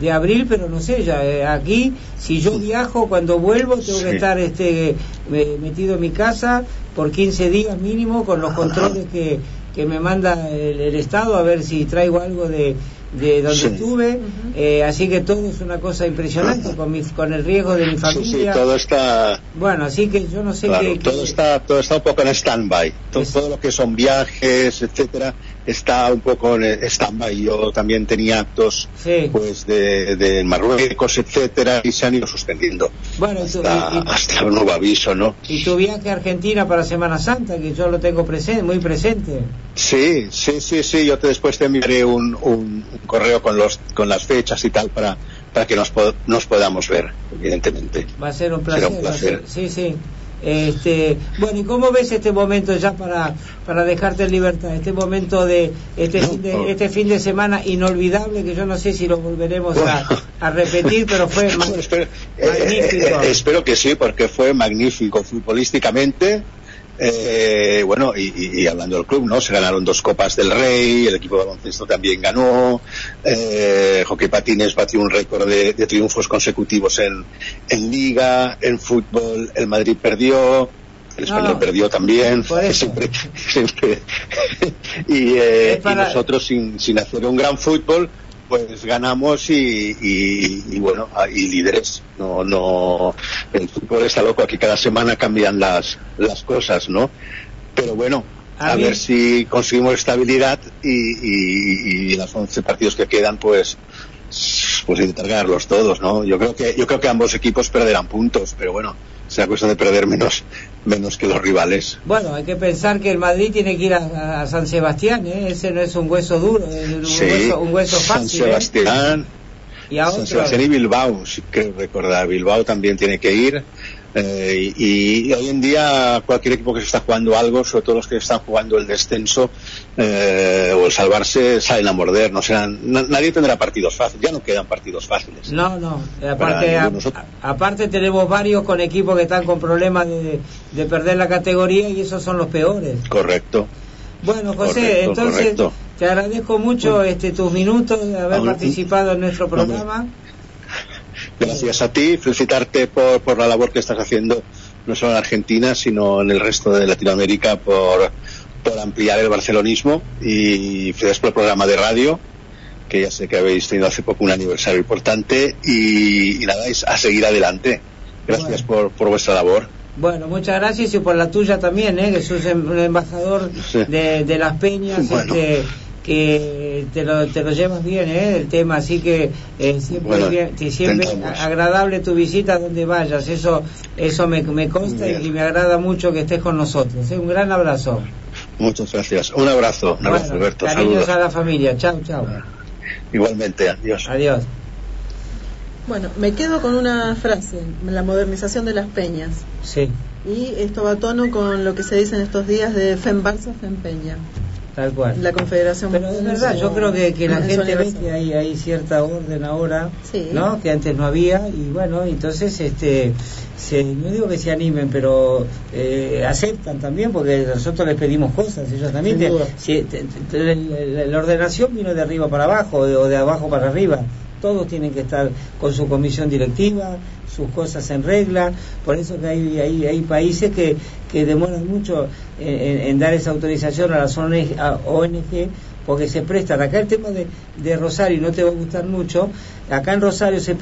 de abril, pero no sé, ya eh, aquí, si yo viajo, cuando vuelvo, tengo que estar este me- metido en mi casa por 15 días mínimo con los controles que, que me manda el, el Estado a ver si traigo algo de, de donde Sí. estuve. Eh, así que todo es una cosa impresionante con, mi, con el riesgo de mi Sí, sí, familia. todo está, Bueno, así que yo no sé claro, qué... todo está, todo está un poco en stand-by. To- Es- Todo lo que son viajes, etcétera, está un poco en stand-by. Yo también tenía actos, Sí. pues, de, de Marruecos, etcétera, y se han ido suspendiendo. Bueno, Hasta, y- y- hasta un nuevo aviso, ¿no? y tu viaje a Argentina para Semana Santa, que yo lo tengo presente, muy presente. Sí, sí, sí, sí. Yo te, después te enviaré un, un, un correo con los con las fechas y tal para para que nos, po- nos podamos ver, evidentemente. Va a ser un placer. Será un placer. sí, sí. Este, bueno, ¿y cómo ves este momento ya para, para dejarte en libertad? Este momento de este, No, fin de este fin de semana inolvidable que yo no sé si lo volveremos a, Bueno. a repetir, pero fue espero, eh, magnífico. eh, eh, espero que sí, porque fue magnífico futbolísticamente. Eh, bueno, y, hablando del club, ¿no? Se ganaron dos Copas del Rey, el equipo de baloncesto también ganó, eh, Hockey Patines batió un récord de, de triunfos consecutivos en, en Liga, en fútbol el Madrid perdió, el español No. perdió también, siempre, siempre. y, eh, para- y nosotros sin, sin hacer un gran fútbol, pues ganamos y, y, y bueno, ah, y líderes. No, no, el fútbol está loco, aquí cada semana cambian las, las cosas, ¿no? Pero bueno, A ver si conseguimos estabilidad y, y, y las 11 partidos que quedan, pues, pues intentar ganarlos todos, ¿no? Yo creo que, yo creo que ambos equipos perderán puntos, pero bueno, será cuestión de perder menos, menos que los rivales. Bueno, hay que pensar que el Madrid tiene que ir a, a San Sebastián, ¿eh? ese no es un hueso duro, es un, Sí, hueso, un hueso San fácil. ¿eh? Sebastián, Y a San Sebastián y Bilbao, si creo recordar. Bilbao también tiene que ir. Eh, y, y hoy en día cualquier equipo que se está jugando algo, sobre todo los que están jugando el descenso eh, o el salvarse, salen a morder. No serán, nadie tendrá partidos fáciles. Ya no quedan partidos fáciles. No, no. Aparte, a- aparte tenemos varios con equipos que están con problemas de, de perder la categoría y esos son los peores. Correcto. Bueno, José, Correcto, entonces correcto. te agradezco mucho este tus minutos de haber participado en nuestro programa. Gracias a ti, felicitarte por, por la labor que estás haciendo, no solo en Argentina, sino en el resto de Latinoamérica, por, por ampliar el barcelonismo y felicidades por el programa de radio, que ya sé que habéis tenido hace poco un aniversario importante, y, y nada, es a seguir adelante. Gracias por, por vuestra labor. Bueno, muchas gracias y por la tuya también, ¿eh? que sos em- un embajador Sí. de, de las peñas, Bueno. este, que te lo, te lo llevas bien, ¿eh? el tema, así que eh, siempre, Bueno, bien- te- siempre agradable tu visita donde vayas, eso eso me, me consta y, bien. y me agrada mucho que estés con nosotros. ¿eh? Un gran abrazo. Muchas gracias. Un abrazo, un abrazo, Bueno, Alberto. cariños Saludos. a la familia. Chao, chao. Igualmente, adiós. Adiós. Bueno, me quedo con una frase, la modernización de las peñas. Sí, Y esto va a tono con lo que se dice en estos días de FEM Barça, FEM Peña. Tal cual. La Confederación Pero es verdad, yo creo que, que la gente ve que hay, hay cierta orden ahora, Sí. ¿no? Que antes no había y bueno, entonces este se, no digo que se animen, pero eh, aceptan también porque nosotros les pedimos cosas, ellos también. Sin te- duda. si- te- te- la, la ordenación vino de arriba para abajo de- o de abajo para arriba. Todos tienen que estar con su comisión directiva, sus cosas en regla. Por eso que hay, hay, hay países que, que demoran mucho en, en- dar esa autorización a las ONG porque se prestan. Acá el tema de, de Rosario no te va a gustar mucho. Acá en Rosario se,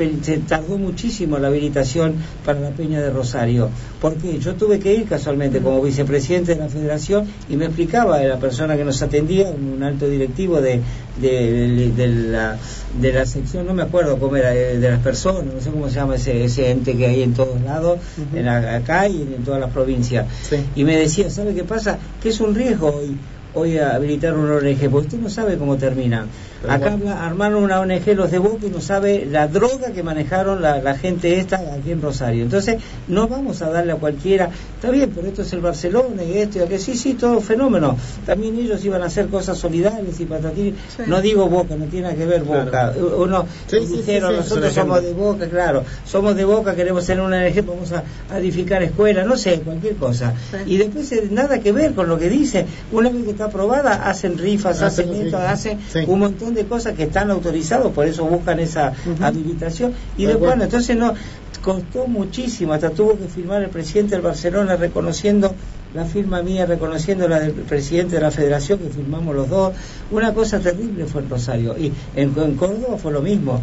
tardó muchísimo la habilitación para la Peña de Rosario. Porque yo tuve que ir casualmente como vicepresidente de la federación y me explicaba la persona que nos atendía, un alto directivo de, de, de la, de la sección, no me acuerdo cómo era, de, de las personas, no sé cómo se llama ese, ese ente que hay en todos lados, en la- acá y en todas las provincias. Sí. Y me decía, ¿sabe qué pasa? Que es un riesgo hoy, hoy habilitar una ONG, porque usted no sabe cómo termina. Acá armaron una ONG los de Boca y no sabe la droga que manejaron la, la gente esta aquí en Rosario. Entonces, no vamos a darle a cualquiera, está bien, pero esto es el Barcelona y esto y aquello, sí, sí, todo fenómeno. También ellos iban a hacer cosas solidarias y patatín. Sí. No digo Boca, no tiene nada que ver Boca. Claro. Uno Sí, sí, dijeron, sí, nosotros somos de. Boca, claro, somos de Boca, queremos tener una ONG, vamos a, a edificar escuelas, no sé, cualquier cosa. Y después eh, nada que ver con lo que dice. Una vez que está aprobada, hacen rifas, Hacen hacen esto, hacen un montón de cosas que están autorizados, por eso buscan esa Ujú. habilitación. Y De después, bueno, entonces no, costó muchísimo, hasta tuvo que firmar el presidente del Barcelona reconociendo la firma mía, reconociendo la del presidente de la federación, que firmamos los dos. Una cosa terrible fue en Rosario. Y en, en Córdoba fue lo mismo.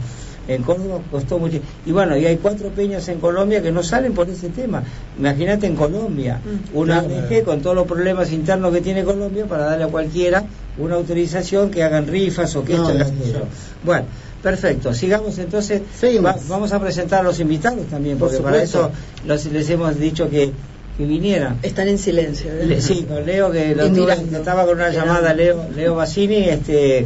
En Córdoba costó mucho. Y bueno, y hay cuatro peñas en Colombia que no salen por ese tema. Imagínate en Colombia, Mm. una. ONG con todos los problemas internos que tiene Colombia para darle a cualquiera una autorización que hagan rifas o que No, esto. Bueno, perfecto. Sigamos entonces. Seguimos. Va- vamos a presentar a los invitados también, Por porque para supuesto. eso los- les hemos dicho que, que vinieran. Están en silencio. ¿eh? Le- sí, con Leo, que lo estaba con una Mirando. llamada, Leo, Leo Bassini, este,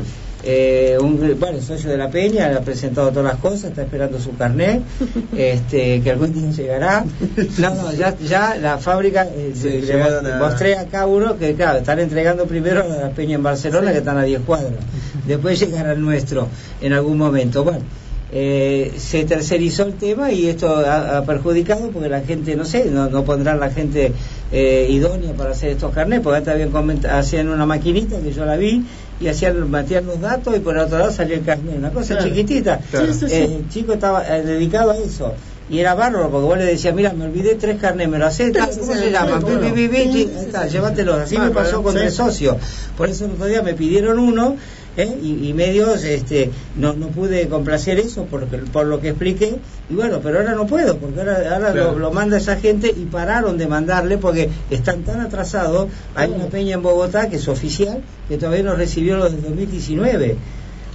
eh, un bueno, socio de la Peña, le ha presentado todas las cosas, está esperando su carnet, este, que algún día llegará. No, no, ya, ya la fábrica, eh, Sí, le- a- mostré acá uno que, claro, están entregando primero a la Peña en Barcelona, que están a 10 cuadras. Después llegará el nuestro en algún momento. Bueno. eh, se tercerizó el tema y esto ha, ha perjudicado porque la gente, no sé, no, no pondrán la gente eh, idónea para hacer estos carnets, porque antes habían hacían una maquinita que yo la vi y hacían metían los datos y por el otro lado salía el carnet, una cosa Claro. chiquitita. Claro. Sí, sí, sí. El chico estaba eh, dedicado a eso. Y era bárbaro, porque vos le decías, mira, me olvidé tres carnets, me lo haces, ¿cómo se sí. llévatelos. Así me pasó con sí. tres socios. Por eso el otro día me pidieron uno, ¿eh? y, y medios, este, no, no pude complacer eso por, por lo que expliqué. Y bueno, pero ahora no puedo, porque ahora, ahora Claro. lo, lo manda esa gente y pararon de mandarle porque están tan atrasados. Hay una peña en Bogotá que es oficial, que todavía no recibió lo del 2019.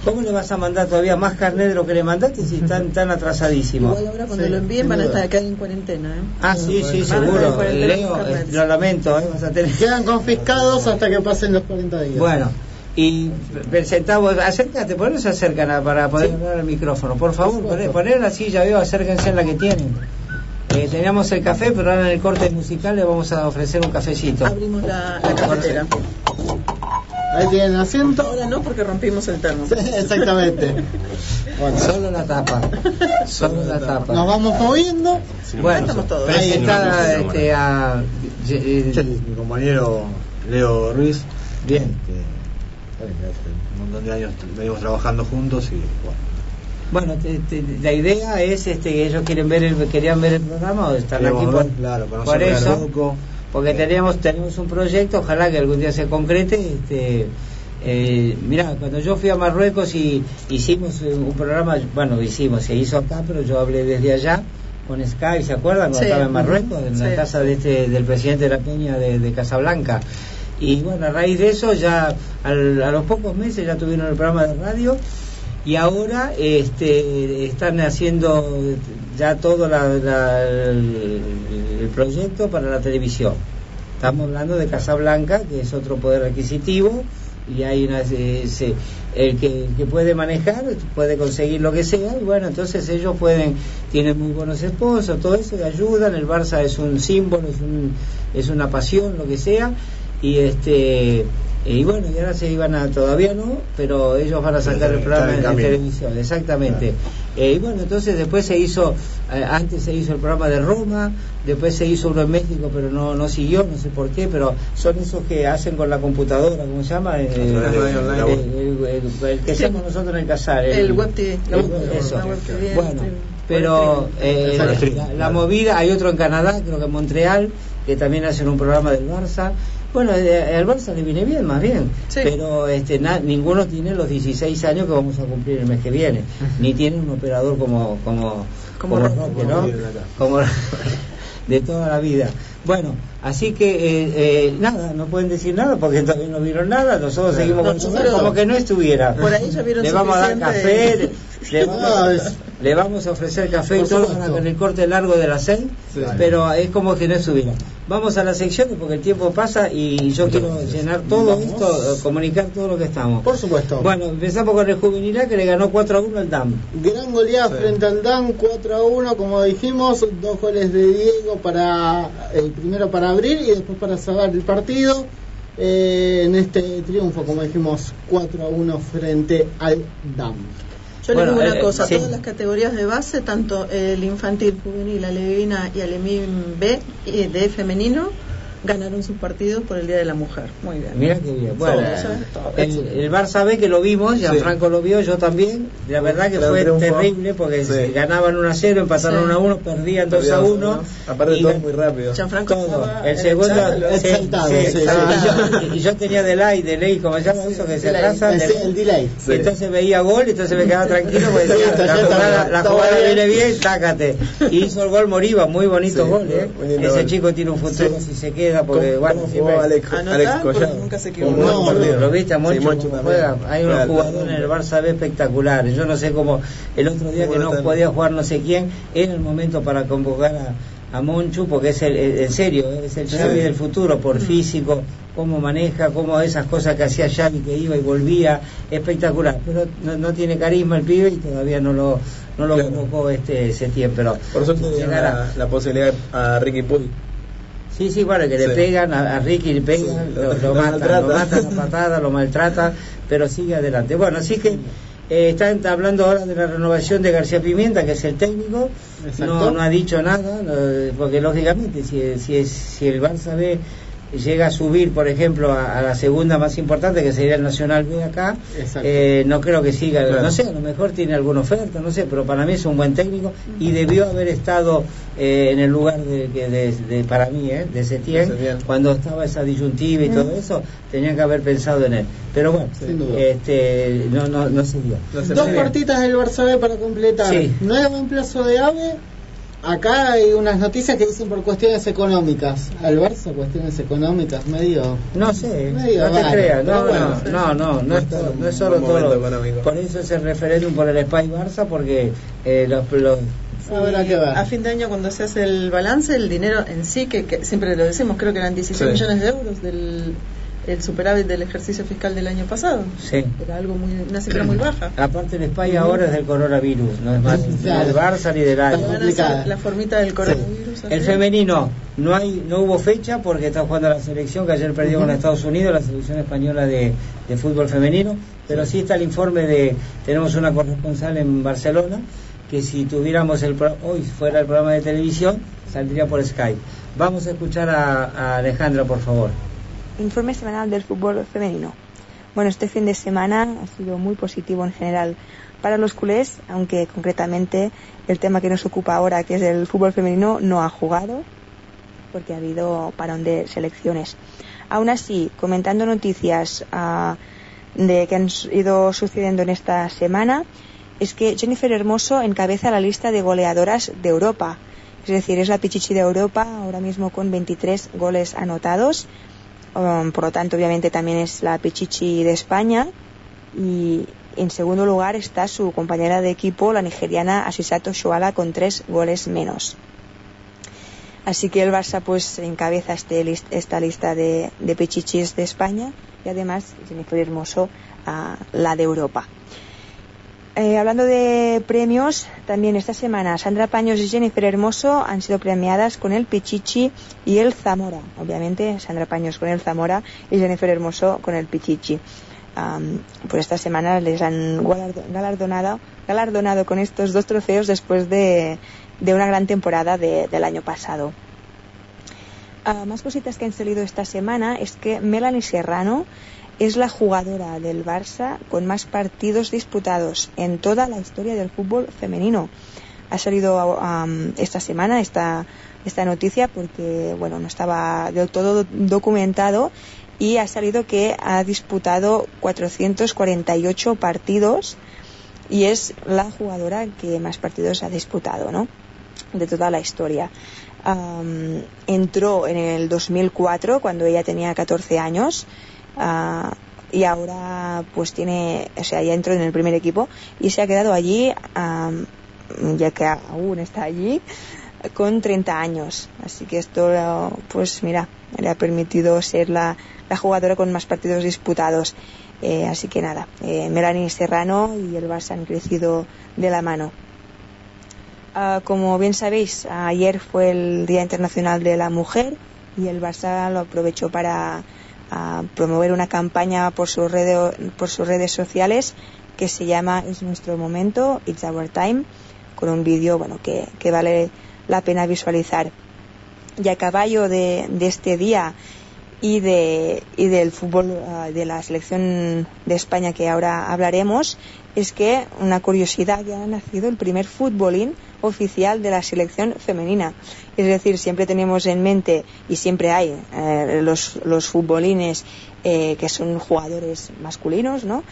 ¿Cómo le vas a mandar todavía más carnet de lo que le mandaste si están tan atrasadísimos? Igual ahora cuando Sí, lo envíen van a estar acá en cuarentena. ¿eh? Ah, sí, sí, seguro. Leo, eh, lo lamento, ¿eh? vas a tener... Quedan confiscados hasta que pasen los 40 días. Bueno, y presentamos, acércate, por eso se acercan para poder hablar al micrófono. Por favor, poner, poner la silla, veo, acérquense en la que tienen. Eh, teníamos el café, pero ahora en el corte musical le vamos a ofrecer un cafecito. Abrimos la, la cafetera. Ahí tienen asiento. Ahora no porque rompimos el termo. Exactamente. Bueno, Solo la tapa. Solo la nos tapa. vamos moviendo. Bueno, estamos todos. presentada este, a... eh, mi compañero Leo Ruiz. Bien. Este, que hace un montón de años venimos trabajando juntos y bueno. Bueno, te- te- la idea es este, que ellos quieren ver el, querían ver el programa o están Queremos aquí ver, por, claro, por eso. un poco. porque tenemos tenemos un proyecto ojalá que algún día se concrete este eh, mira cuando yo fui a Marruecos y hicimos eh, un programa bueno hicimos se hizo acá pero yo hablé desde allá con Sky se acuerdan cuando Sí. estaba en Marruecos en la casa de este del presidente de la Peña de, de Casablanca y bueno a raíz de eso ya al- a los pocos meses ya tuvieron el programa de radio y ahora este, están haciendo ya todo la- la- el, proyecto para la televisión. Estamos hablando de Casablanca, que es otro poder adquisitivo, y hay una, se- se- el, que, el que puede manejar puede conseguir lo que sea, y bueno, entonces ellos pueden, tienen muy buenos sponsors, todo eso, y ayudan, el Barça es un símbolo, es, un, es una pasión, lo que sea, y este y bueno, y ahora se iban a, todavía no, pero ellos van a sacar el programa en en, televisión, exactamente. Eh, y bueno, entonces después se hizo, eh, antes se hizo el programa de Roma, después se hizo uno en México, pero no, no siguió, no sé por qué, pero son esos que hacen con la computadora, ¿cómo se llama? El, radio el- online. el- el- el que Sí. hacemos nosotros en el Casar. El web TV, la el- web- eso. TV, Bueno, el- pero eh, la movida, hay otro en Canadá, creo que en Montreal, que también hacen un programa del Barça. Bueno, eh, al Barça le viene bien, más bien, Sí. pero este, na- ninguno tiene los 16 años que vamos a cumplir el mes que viene, ni tiene un operador como como Como como Roque. ¿no? Como de toda la vida. Bueno, así que eh, eh, nada, no pueden decir nada porque todavía no vieron nada, nosotros seguimos con Nosotros- como que no estuviera. Por ahí ya vieron le vamos a dar café, le, le No, vamos, es- le vamos a ofrecer café y todo con el corte largo de las seis, Sí. pero es como que no estuviera. Vamos a las secciones porque el tiempo pasa y yo quiero llenar todo Vamos. esto, eh, comunicar todo lo que estamos. Por supuesto. Bueno, empezamos con el juvenil A que le ganó 4 a 1 al DAM. Gran goleada Sí. frente al DAN 4 a 1, como dijimos, dos goles de Diego para el primero para abrir y después para cerrar el partido. eh, en este triunfo, como dijimos, 4 a 1 frente al DAM. Yo Bueno, le digo una eh, cosa, sí. todas las categorías de base, tanto el infantil, juvenil, alevina y alemín B y de femenino, ganaron sus partidos por el Día de la Mujer. Muy bien. Mira qué bien. Bueno, Todo, el, el Barça B que lo vimos, Gianfranco lo vio, yo también. La verdad que fue triunfo. terrible porque Sí. ganaban 1 a 0, empataron Sí. 1 a 1, perdían 2 a Perdíamos, 1. ¿no? Aparte todo muy rápido. Gianfranco todo. El segundo, sí, sí, sí, sí. Y yo- tenía delay, delay, como se llama eso que se atrasa. El, delay. el delay. Y entonces veía gol, entonces me quedaba tranquilo porque decía, Está la jugada, viene bien, tácate. Y hizo el gol Moriba, muy bonito Sí, gol, ¿eh? Ese chico tiene un futuro Sí. si se queda, porque ¿Cómo- bueno, siempre... Alex, Anotá, Alex Collado? nunca se un No. Lo viste a Moncho, Sí, juega. Hay unos jugadores en el Barça B espectaculares. Yo no sé cómo el otro día que no podía jugar no sé quién, era el momento para convocar a, a Monchu, porque es el, en serio, es el Xavi del futuro, por físico, cómo maneja, cómo esas cosas que hacía Xavi, que iba y volvía, espectacular. Pero no, no tiene carisma el pibe y todavía no lo no lo Claro. convocó este Setién, pero Por dieron llegará. la, la posibilidad a Ricky Puig. Sí, sí, bueno, que le Sí. pegan a, a Ricky, le pegan, Sí, lo, lo- lo lo matan, maltrata. lo matan a patada, lo maltrata, pero sigue adelante. Bueno, así que eh, están hablando ahora de la renovación de García Pimienta, que es el técnico, no, no ha dicho nada, no, porque lógicamente si, si, es- si el Barça B llega a subir, por ejemplo, a, a la segunda más importante, que sería el Nacional B acá, eh, no creo que siga, Claro. no sé, a lo mejor tiene alguna oferta, no sé, pero para mí es un buen técnico y debió haber estado eh, en el lugar de, que de, de- para mí, eh, de Setién, cuando estaba esa disyuntiva y todo eso, tenían que haber pensado en él. Pero bueno, Sin duda. este, no, no, no se dio. No se Dos partitas del Barça B para completar. Sí. Nuevo reemplazo de AVE acá hay unas noticias que dicen por cuestiones económicas. Al Barça, cuestiones económicas, medio. No sé, Medio no te creas, no, bueno. no, no, no, no es, no es solo todo. económico. Por eso es el referéndum por el Spy Barça, porque eh, los. A fin de año, cuando se hace el balance, el dinero en sí, que, que siempre lo decimos, creo que eran 16 Sí. millones de euros del el superávit del ejercicio fiscal del año pasado. sí. Era algo muy, una cifra muy baja. Aparte el Spy ahora es del coronavirus, no es más Claro. del Barça ni del la formita del coronavirus. El femenino no hay no hubo fecha porque está jugando la selección que ayer perdió con Estados Unidos, la selección española de, de fútbol femenino, pero sí está el informe de tenemos una corresponsal en Barcelona que si tuviéramos el pro- hoy fuera el programa de televisión saldría por Skype. Vamos a escuchar a, a Alejandra, por favor. Informe semanal del fútbol femenino. Bueno, este fin de semana ha sido muy positivo en general para los culés, aunque concretamente el tema que nos ocupa ahora, que es el fútbol femenino, no ha jugado porque ha habido parón de selecciones. Aún así, comentando noticias ah, de que han ido sucediendo en esta semana, es que Jennifer Hermoso encabeza la lista de goleadoras de Europa. Es decir, es la pichichi de Europa ahora mismo con 23 goles anotados. Um, por lo tanto, obviamente también es la pichichi de España. Y en segundo lugar está su compañera de equipo, la nigeriana Asisato Shuala, con tres goles menos. Así que el Barça pues encabeza este lis- esta lista de, de pichichis de España y además Jennifer Hermoso a la de Europa. Eh, hablando de premios, también esta semana Sandra Paños y Jennifer Hermoso han sido premiadas con el Pichichi y el Zamora. Obviamente Sandra Paños con el Zamora y Jennifer Hermoso con el Pichichi. Am, pues esta semana les han galardo- galardonado, galardonado con estos dos trofeos después de, de una gran temporada de- del año pasado. Ah, más cositas que han salido esta semana es que Melanie Serrano es la jugadora del Barça con más partidos disputados en toda la historia del fútbol femenino. Ha salido am, esta semana esta, esta noticia porque bueno no estaba del todo documentado y ha salido que ha disputado 448 partidos y es la jugadora que más partidos ha disputado, ¿no? De toda la historia. Am, entró en el 2004 cuando ella tenía 14 años ah, y ahora pues tiene, o sea, ya entró en el primer equipo y se ha quedado allí, am, ya que aún está allí, con 30 años. Así que esto, pues mira, le ha permitido ser la, la jugadora con más partidos disputados. Eh, así que nada, eh, Melanie Serrano y el Barça han crecido de la mano. Ah, como bien sabéis, ayer fue el Día Internacional de la Mujer y el Barça lo aprovechó para ah, promover una campaña por, sus redes por sus redes sociales que se llama Es nuestro momento, It's Our Time, con un vídeo bueno, que, que vale la pena visualizar. Y a caballo de, de este día y, de, y del fútbol ah, de la selección de España que ahora hablaremos, es que una curiosidad ya ha nacido el primer futbolín oficial de la selección femenina. Es decir, siempre tenemos en mente y siempre hay eh, los, los futbolines eh, que son jugadores masculinos, ¿no?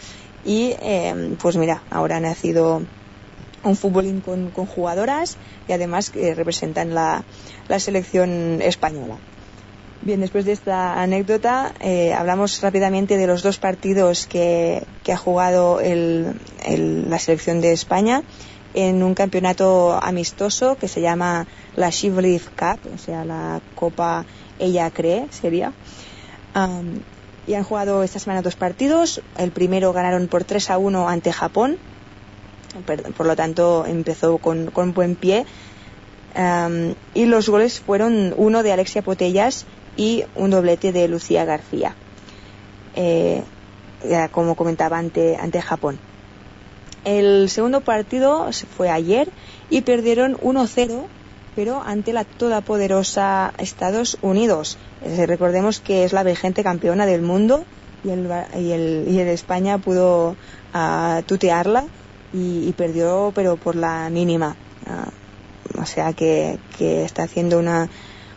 Y eh, pues mira, ahora ha nacido un futbolín con, jugadoras y además que representan la, la selección española. Bien, después de esta anécdota, hablamos rápidamente de los dos partidos que, que ha jugado el- la selección de España en un campeonato amistoso que se llama la Believe Cup, o sea, la Copa Ella Cree, sería. Am, y han jugado esta semana dos partidos. El primero ganaron por 3 a 1 ante Japón. Por lo tanto, empezó con, con buen pie. Am, y los goles fueron uno de Alexia Potellas y un doblete de Lucía García. Eh, como comentaba ante, ante Japón. El segundo partido se fue ayer y perdieron 1-0, pero ante la todopoderosa Estados Unidos. Recordemos que es la vigente campeona del mundo y el, y el, y el España pudo ah, tutearla y, perdió, pero por la mínima. Ah, o sea que, que está haciendo una,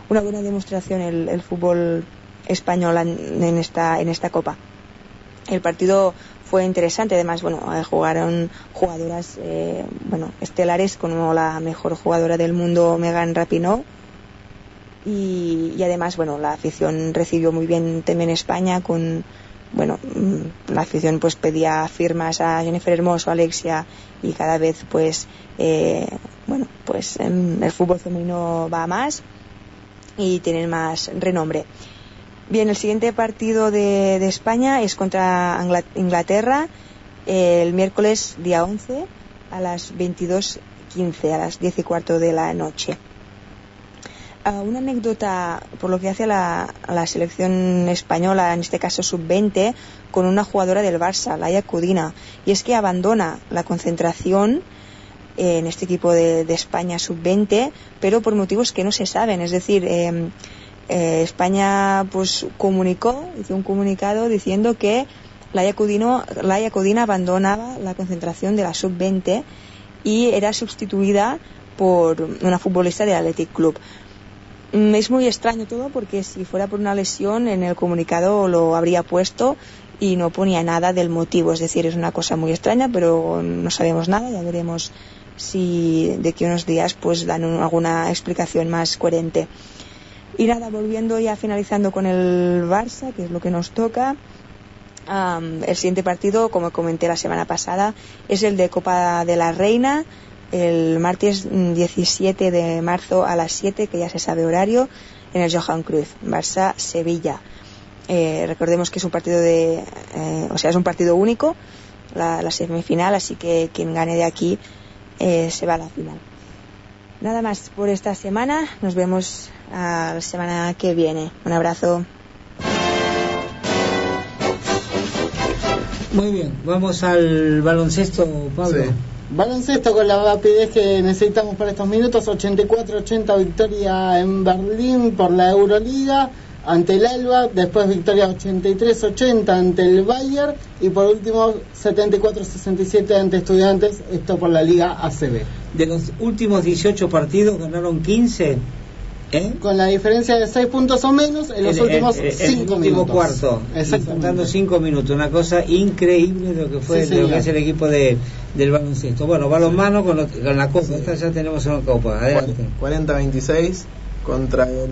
una buena demostración el, el fútbol español en esta, en esta copa. El partido fue interesante. Además, bueno, eh, jugaron jugadoras, eh, bueno, estelares como la mejor jugadora del mundo, Megan Rapinoe. Y, y además, bueno, la afición recibió muy bien también España con, bueno, mm, la afición pues pedía firmas a Jennifer Hermoso, Alexia y cada vez pues, eh, bueno, pues em, el fútbol femenino va a más y tienen más renombre. Bien, el siguiente partido de, de España es contra Inglaterra el miércoles día 11 a las 22.15, a las 10 y cuarto de la noche. Ah, una anécdota por lo que hace a la, la selección española, en este caso sub-20, con una jugadora del Barça, Laia Cudina, y es que abandona la concentración en este equipo de, de España sub-20, pero por motivos que no se saben, es decir, eh, eh, España pues comunicó, hizo un comunicado diciendo que Laia Cudina abandonaba la concentración de la sub-20 y era sustituida por una futbolista del Athletic Club. Mm, Es muy extraño todo porque si fuera por una lesión en el comunicado lo habría puesto y no ponía nada del motivo. Es decir, es una cosa muy extraña, pero no sabemos nada. Ya veremos si de aquí a unos días pues dan un- alguna explicación más coherente. Y nada, volviendo ya finalizando con el Barça, que es lo que nos toca. Am, el siguiente partido, como comenté la semana pasada, es el de Copa de la Reina, el martes mm, 17 de marzo a las 7, que ya se sabe horario, en el Johan Cruyff, Barça-Sevilla. Eh, recordemos que es un partido de, eh, o sea, es un partido único, la, la semifinal, así que quien gane de aquí eh, se va a la final. Nada más por esta semana, nos vemos a la semana que viene. Un abrazo. Muy bien, vamos al baloncesto, Pablo. Sí. Baloncesto con la rapidez que necesitamos para estos minutos. 84-80 victoria en Berlín por la Euroliga ante el Alba. Después victoria 83-80 ante el Bayern. Y por último 74-67 ante Estudiantes. Esto por la Liga ACB. De los últimos 18 partidos ganaron 15. ¿Eh? Con la diferencia de 6 puntos o menos en los El- últimos el- el 5 último minutos. cuarto. Y Exactamente. faltando 5 minutos. Una cosa increíble de lo que fue Sí, de lo que es el equipo de, del baloncesto. Bueno, balonmano con, lo- con la copa. Esta ya tenemos una copa. Adelante. 40-26 contra el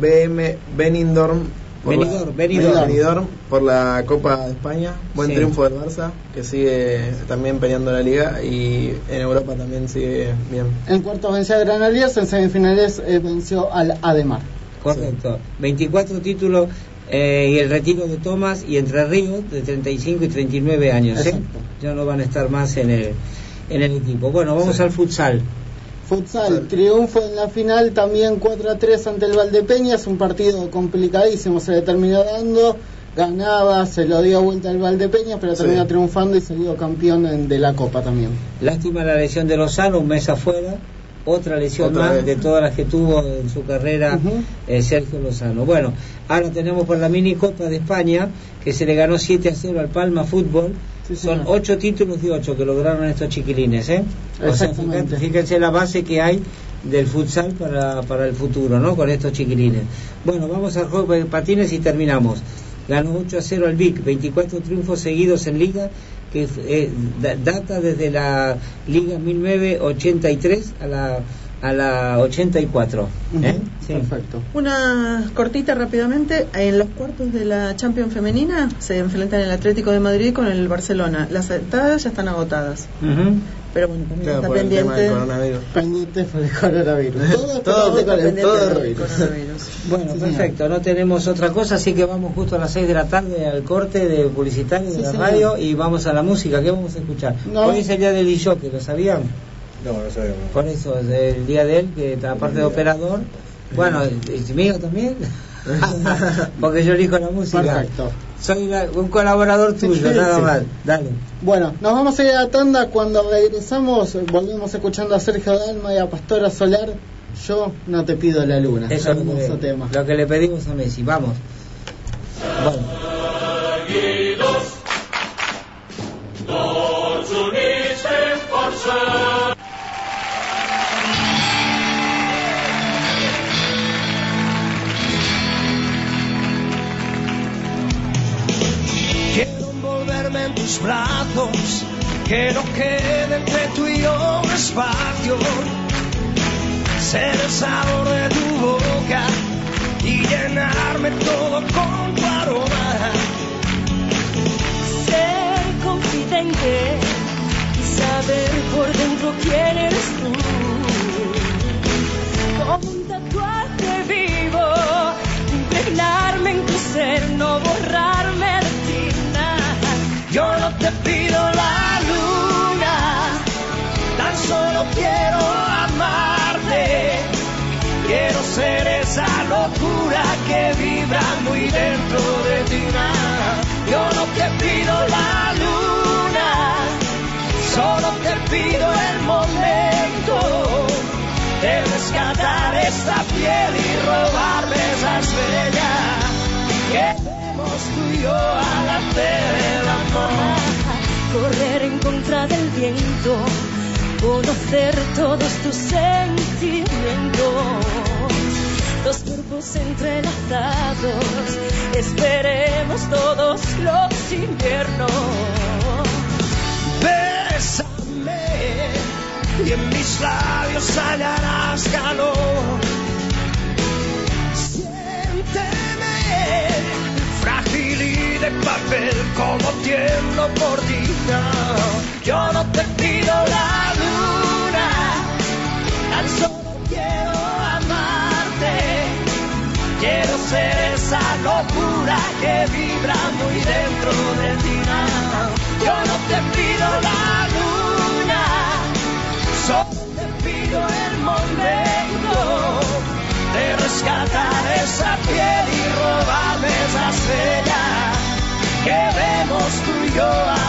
BM Benidorm por la- Benidorm, Benidorm. Benidorm por la Copa de España. Buen Sí. triunfo del Barça, que sigue también peleando la liga y en Europa también sigue bien. En cuartos venció a Granollers, en semifinales eh, venció al Ademar. Correcto. 24 títulos eh, y el retiro de Tomás y Entre Ríos de 35 y 39 años. ¿eh? Ya no van a estar más en el, en el equipo. Bueno, vamos Sí. al futsal. Futsal, triunfo en la final también 4 a 3 ante el Valdepeñas, un partido complicadísimo, se le terminó dando, ganaba, se lo dio vuelta al Valdepeñas, pero Sí. terminó triunfando y salió campeón en- de la Copa también. Lástima la lesión de Lozano, un mes afuera. Otra lesión Otra más vez. de todas las que tuvo en su carrera eh, Sergio Lozano. Bueno, ahora tenemos por la mini Copa de España que se le ganó 7 a 0 al Palma Fútbol. Sí, Son. 8 títulos de 8 que lograron estos chiquilines. ¿eh? O sea, fíjate- fíjense la base que hay del futsal para, para el futuro, ¿no? Con estos chiquilines. Bueno, vamos al juego de patines y terminamos. Ganó 8 a 0 al Vic, 24 triunfos seguidos en liga, que eh, da- data desde la liga 1983 a la, a la 84. ¿eh? Sí. Perfecto. Una cortita rápidamente. En los cuartos de la Champions femenina se enfrentan el Atlético de Madrid con el Barcelona. Las entradas ya están agotadas. Ujú. Pero bueno, también Claro, está por el tema del pendiente. coronavirus. Pendiente por el coronavirus. Todo, Todo- pendiente con el pendiente del coronavirus. coronavirus. Bueno, Sí, señor. perfecto, no tenemos otra cosa, así que vamos justo a las 6 de la tarde al corte de publicitario Sí, de la señor. radio y vamos a la música. ¿Qué vamos a escuchar? No. Hoy es el día del que ¿lo sabían? No, no sabemos. Por eso, es el día de él, que aparte de operador, bueno, ¿y mío también? Porque yo elijo la música. Perfecto. Soy la- un colaborador tuyo, nada más. Dale. Bueno, nos vamos a ir a la tanda. Cuando regresamos, volvemos escuchando a Sergio Dalma y a Pastora Solar. Yo no te pido la luna. Eso es lo que, tema. lo que le pedimos a Messi. Vamos. Bueno. Tus brazos, que no quede entre tú y yo un espacio. Ser el sabor de tu boca y llenarme todo con tu aroma. Ser confidente y saber por dentro quién eres tú. Tatuaje vivo, impregnarme en tu ser, no borrarme. Yo no te pido la luna, tan solo quiero amarte. Quiero ser esa locura que vibra muy dentro de ti. Yo no te pido la luna, solo te pido el momento de rescatar esta piel y robarme esa estrella que vemos tú y yo al hacer el amor. Correr en contra del viento, conocer todos tus sentimientos, dos cuerpos entrelazados, esperemos todos los inviernos. Bésame y en mis labios hallarás calor. Papel como tiemblo por ti. No, Yo no te pido la luna, tan solo quiero amarte. Quiero ser esa locura que vibra muy dentro de ti. Yo no te pido la luna, solo te pido el momento de rescatar vemos tú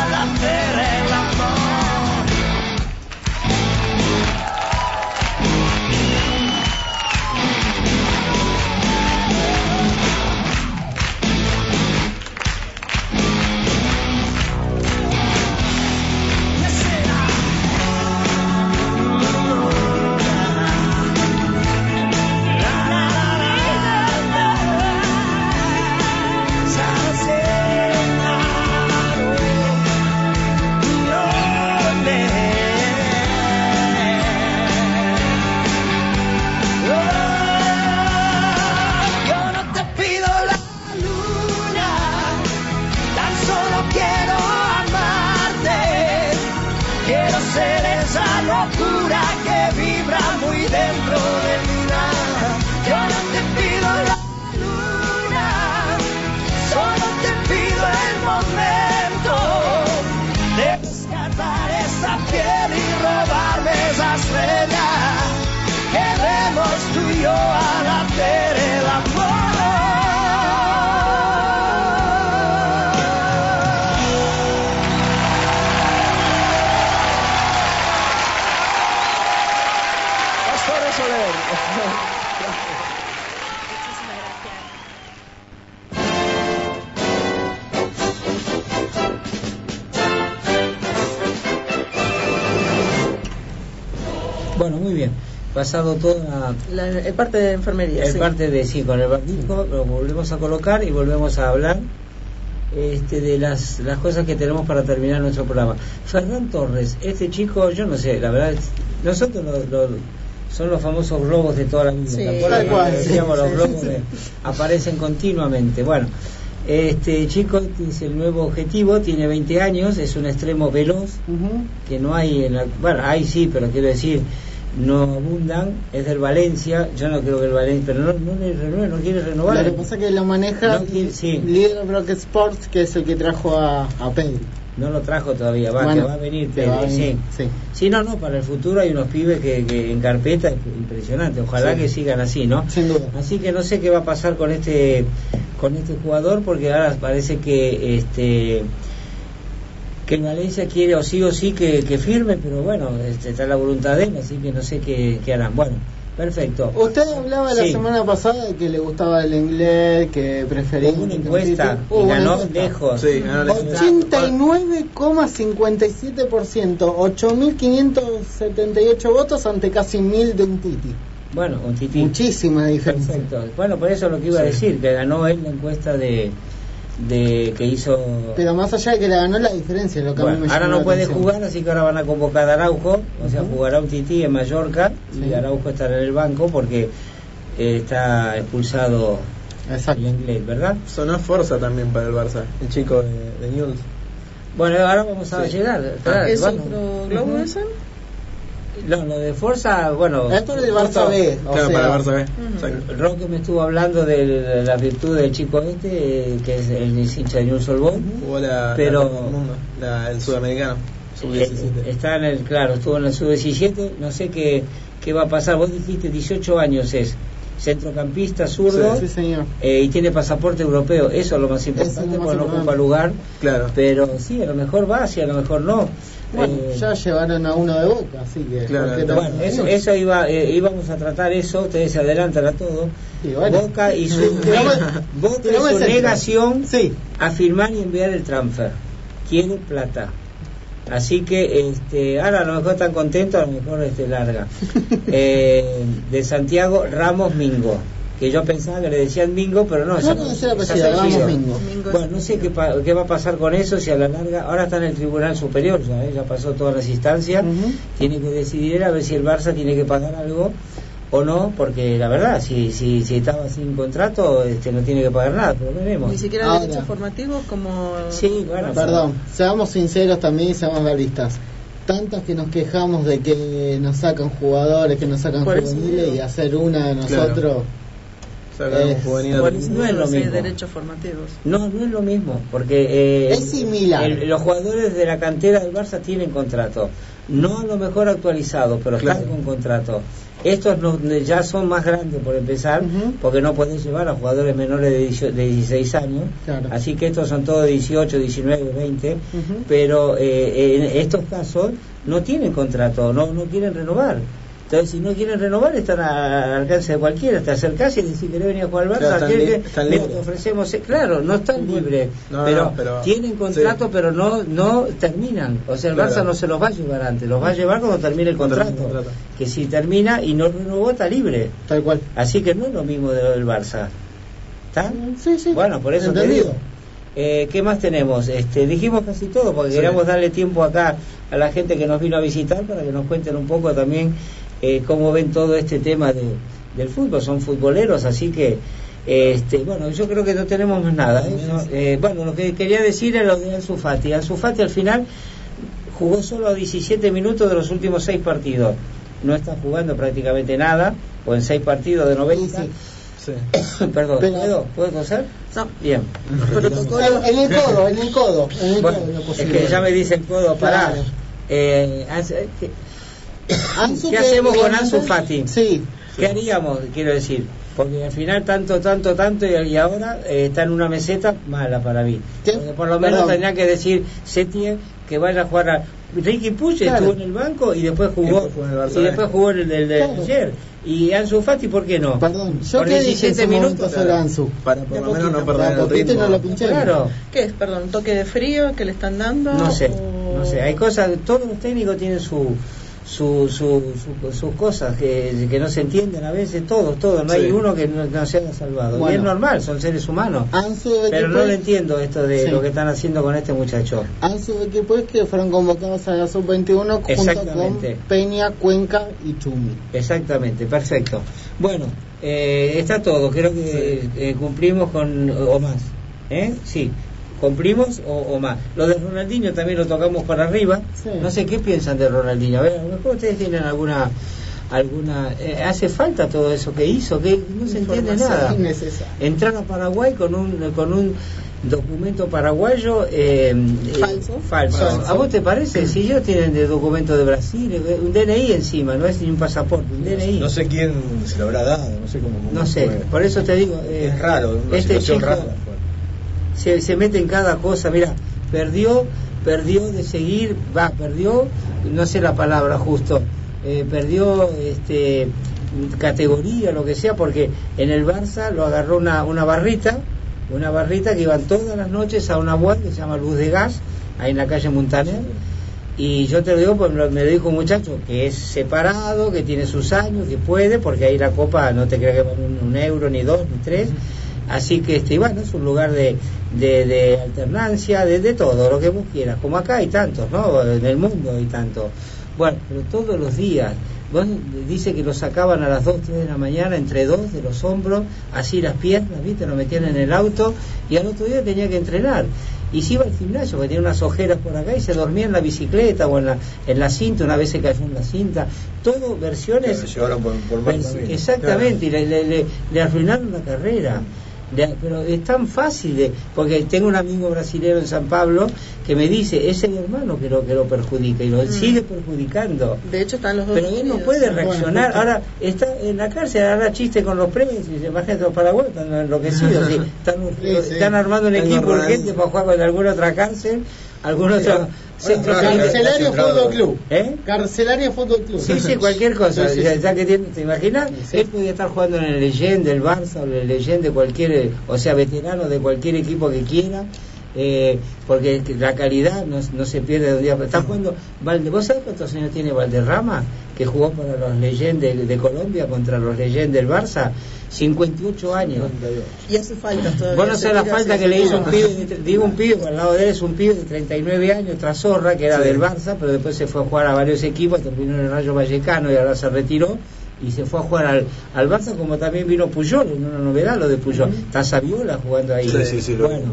Toda La, el parte de enfermería. el sí. parte de sí, con el barbijo, lo volvemos a colocar y volvemos a hablar este, de las, las cosas que tenemos para terminar nuestro programa. Fernán Torres, este chico, yo no sé, la verdad, nosotros lo- lo- son los famosos globos de toda la vida. Sí, ¿te acuerdas tal cuando cual, sí, decíamos los sí, globos sí. de- aparecen continuamente? Bueno, este chico es el nuevo objetivo, tiene 20 años, es un extremo veloz, que no hay en la, bueno hay sí pero quiero decir no abundan es del Valencia yo no creo que el Valencia pero no no le renueve, no quiere renovar Lo que pasa es que lo maneja No quiere- sí. Líder Brock Sports, que es el que trajo a, a Pedri. no lo trajo todavía va Bueno, que va a venir va a venir, sí. sí. sí no no para el futuro hay unos pibes que, que en carpeta impresionante ojalá Sí. que sigan así no Sin duda. así que no sé qué va a pasar con este con este jugador porque ahora parece que este que el Valencia quiere o sí o sí que, que firme pero bueno este, está la voluntad de él así que no sé qué, qué harán. Bueno perfecto. Usted hablaba la semana pasada de que le gustaba el inglés, que prefería... Una encuesta y una ganó encuesta. lejos. Sí, ganó la 89,57%, 8.578 votos ante casi 1.000 de un Titi. bueno un tití Muchísima diferencia. Perfecto. Bueno, por eso lo que iba a decir, que ganó él la encuesta de, de que hizo Pero más allá de que la ganó, la diferencia lo que a mí me ahora no la puede atención. jugar, así que ahora van a convocar a Araujo, o sea, jugará un tití en Mallorca y. Araujo estará en el banco porque eh, está expulsado Exacto. el inglés, ¿verdad? Sonó Forza también para el Barça, el chico de, de Newell's. Bueno, ahora vamos a Sí. llegar. esperá, ¿Es otro globo No, lo de Forza, bueno. Esto es del Barça B. O claro, sea, para el Barça B. Roque me estuvo hablando de, de las virtudes del chico este, eh, que es el hincha de Boys. Jugó la, Pero- la la- el sudamericano, Eh, sub-17. Está en el, claro, estuvo en el sub-17, no sé qué, qué va a pasar. Vos dijiste 18 años es centrocampista, zurdo, Sí, señor. eh, y tiene pasaporte europeo. Eso es lo más importante, Eso es lo más porque no ocupa lugar. Claro. Pero sí, a lo mejor va, sí, a lo mejor no. Bueno, Eh, ya llevaron a uno de boca, así que. Claro, ¿por qué no? bueno, eso, eso iba, eh, íbamos a tratar eso, ustedes se adelantan a todo. Bueno. Boca y su, Boca y su negación Sí. a firmar y enviar el transfer. Quiere plata. Así que este, ahora a lo mejor están contentos, a lo mejor este larga. Eh, de Santiago Ramos Mingo, que yo pensaba que le decían Mingo, pero no, No, no, apellido, Mingo. Bueno, no sé qué, pa- qué va a pasar con eso, si a la larga, ahora está en el Tribunal Superior, ya, ¿eh? ya pasó todas las instancias, tiene que decidir a ver si el Barça tiene que pagar algo o no, porque la verdad, si, si, si estaba sin contrato, este, no tiene que pagar nada, pero veremos. Ni siquiera Ahora. derechos formativos como... Sí, bueno, Perdón, seamos sinceros también y seamos realistas. Tantas que nos quejamos de que nos sacan jugadores, que nos sacan juveniles y hacer una de nosotros. Juvenil no es lo mismo. derechos formativos. No, no es lo mismo, porque eh, Es similar. el- los jugadores de la cantera del Barça tienen contrato, no a lo mejor actualizado, pero están Claro. con contrato. Estos no- ya son más grandes por empezar, porque no podés llevar a jugadores menores de, 18 de 16 años, Claro. así que estos son todos 18, 19, 20, Ujú. pero eh, en estos casos no tienen contrato, no, no quieren renovar. Entonces, si no quieren renovar, están al alcance de cualquiera. Te acercás y decís, ¿querés venir a jugar al Barça? Claro, están ¿Querés li- que- te ofrecemos... eh, Claro, no están libres, No, pero, no, pero- tienen contrato, sí. pero no no terminan. O sea, el Claro. Barça no se los va a llevar antes, los va a llevar cuando termine el contrato. Que si termina y no renovó, está libre. Tal cual. Así que no es lo mismo de lo del Barça. ¿Está? Sí, sí. Bueno, por eso te Entendido. digo. Eh, ¿Qué más tenemos? Este, dijimos casi todo porque Sí. queríamos darle tiempo acá a la gente que nos vino a visitar para que nos cuenten un poco también eh, cómo ven todo este tema de, del fútbol. Son futboleros, así que, este, bueno, yo creo que no tenemos más nada. ¿eh? No, eh, bueno, lo que quería decir era lo de Ansu Fati. Ansu Fati al final jugó solo a 17 minutos de los últimos 6 partidos. No está jugando prácticamente nada, o en 6 partidos de 90. Sí, Sí. Perdón, Pero- ¿puedo? ¿Puedo coser? No, Bien. protocolo. En, el codo, en el codo. En el Bueno, codo, es que ya me dice el codo, pará. Claro. Eh, Ansu- ¿qué, Ansu qué hacemos con Ansu Fati? Sí. ¿Qué haríamos? Quiero decir, porque al final tanto, tanto, tanto y, y ahora eh, está en una meseta mala para mí. Por lo menos Perdón. tendría que decir Setien que vaya a jugar a... Ricky Puch Claro. estuvo en el banco y después jugó el y después jugó en el del de Claro. ayer. Y Ansu Fati, ¿por qué no? Perdón, yo Por que dije en 17 su momento minutos. Ansu. Para por lo menos no perder el ritmo. no lo. Claro. ¿Qué es? Perdón, toque de frío que le están dando. No sé, o- no sé. Hay cosas, todos los técnicos tienen su, su, su, su- sus cosas que, que no se entienden a veces, todos, todos. No Sí. hay uno que no, no se haya salvado. Y Bueno. es normal, son seres humanos. Pero no lo entiendo esto de Sí. lo que están haciendo con este muchacho. Ansu de que pues que fueron convocados a la sub-21 junto con. Peña, Cuenca y Chumi. Exactamente, perfecto. Bueno, eh, está todo. Creo que eh, cumplimos con o más. ¿Eh? Sí. ¿Cumplimos o, o más? Lo de Ronaldinho también lo tocamos por arriba. Sí. No sé qué piensan de Ronaldinho. A ver, a lo mejor ustedes tienen alguna. alguna eh, ¿Hace falta todo eso que hizo? Que no se entiende nada. Entrar a Paraguay con un, con un documento paraguayo eh, eh, Falso. falso. ¿A vos te parece? Si ellos tienen de documento de Brasil, eh, un DNI encima, no es ni un pasaporte, un DNI. No sé quién se lo habrá dado, no sé cómo. cómo No sé, fue. por eso te digo. eh, Es raro, una este situación chico rara. Se, se mete en cada cosa. Mira, perdió, perdió de seguir, va, perdió, no sé la palabra justo, eh, perdió este categoría, lo que sea, porque en el Barça lo agarró una, una barrita, una barrita que iban todas las noches a una web que se llama Luz de Gas, ahí en la calle Montaner. Y yo te lo digo, pues me lo dijo un muchacho que es separado, que tiene sus años, que puede, porque ahí la copa no te creas que un, un euro, ni dos, ni tres. Así que, este, bueno, es un lugar de, de, de alternancia, de, de todo, lo que vos quieras. Como acá hay tantos, ¿no? En el mundo hay tantos. Bueno, pero todos los días. Vos dice que lo sacaban a las 2, 3 de la mañana, entre dos de los hombros, así las piernas, ¿viste? Lo metían en el auto y al otro día tenía que entrenar. Y se iba al gimnasio, porque tenía unas ojeras por acá y se dormía en la bicicleta o en la, en la cinta, una vez se cayó en la cinta. Todo versiones. Lo llevaron por, por exactamente, y le, le, le- le arruinaron la carrera. Pero es tan fácil de, porque tengo un amigo brasileño en San Pablo que me dice, es el hermano que lo que lo perjudica y lo Mm. sigue perjudicando. De hecho, están los dos. Pero él no puede reaccionar. Ahora está en la cárcel, hará chiste con los presos y se imagínate los paraguayos están enloquecidos. sí. están, Sí, sí. están armando un equipo urgente para jugar con alguna otra cárcel, algún otro penitenciario. Carcelario. Fútbol Club. ¿Eh? Carcelario Fútbol Club. Sí, sí, cualquier cosa. Sí, sí, ya, sí. ya que tiene, ¿te imaginas? Sí. Él podía estar jugando en el Leyenda, del Barça, o el Leyenda de cualquier, o sea, veterano de cualquier equipo que quiera. Eh, porque la calidad no, no se pierde de un día. Está jugando Valde, ¿Vos sabés cuántos años tiene Valderrama? Que jugó para los Leyendas de, de Colombia contra los Leyendas del Barça. 58 años. Y hace falta todavía. Vos no la falta que le hizo un pibe, digo un pibe, al lado de él es un pibe de 39 años, Trasorra, que era del Barça, pero después se fue a jugar a varios equipos, terminó en el Rayo Vallecano y ahora se retiró y se fue a jugar al, al Barça como también vino Puyol, en una novedad lo de Puyol. Está Saviola jugando ahí. Sí, sí, sí, bueno,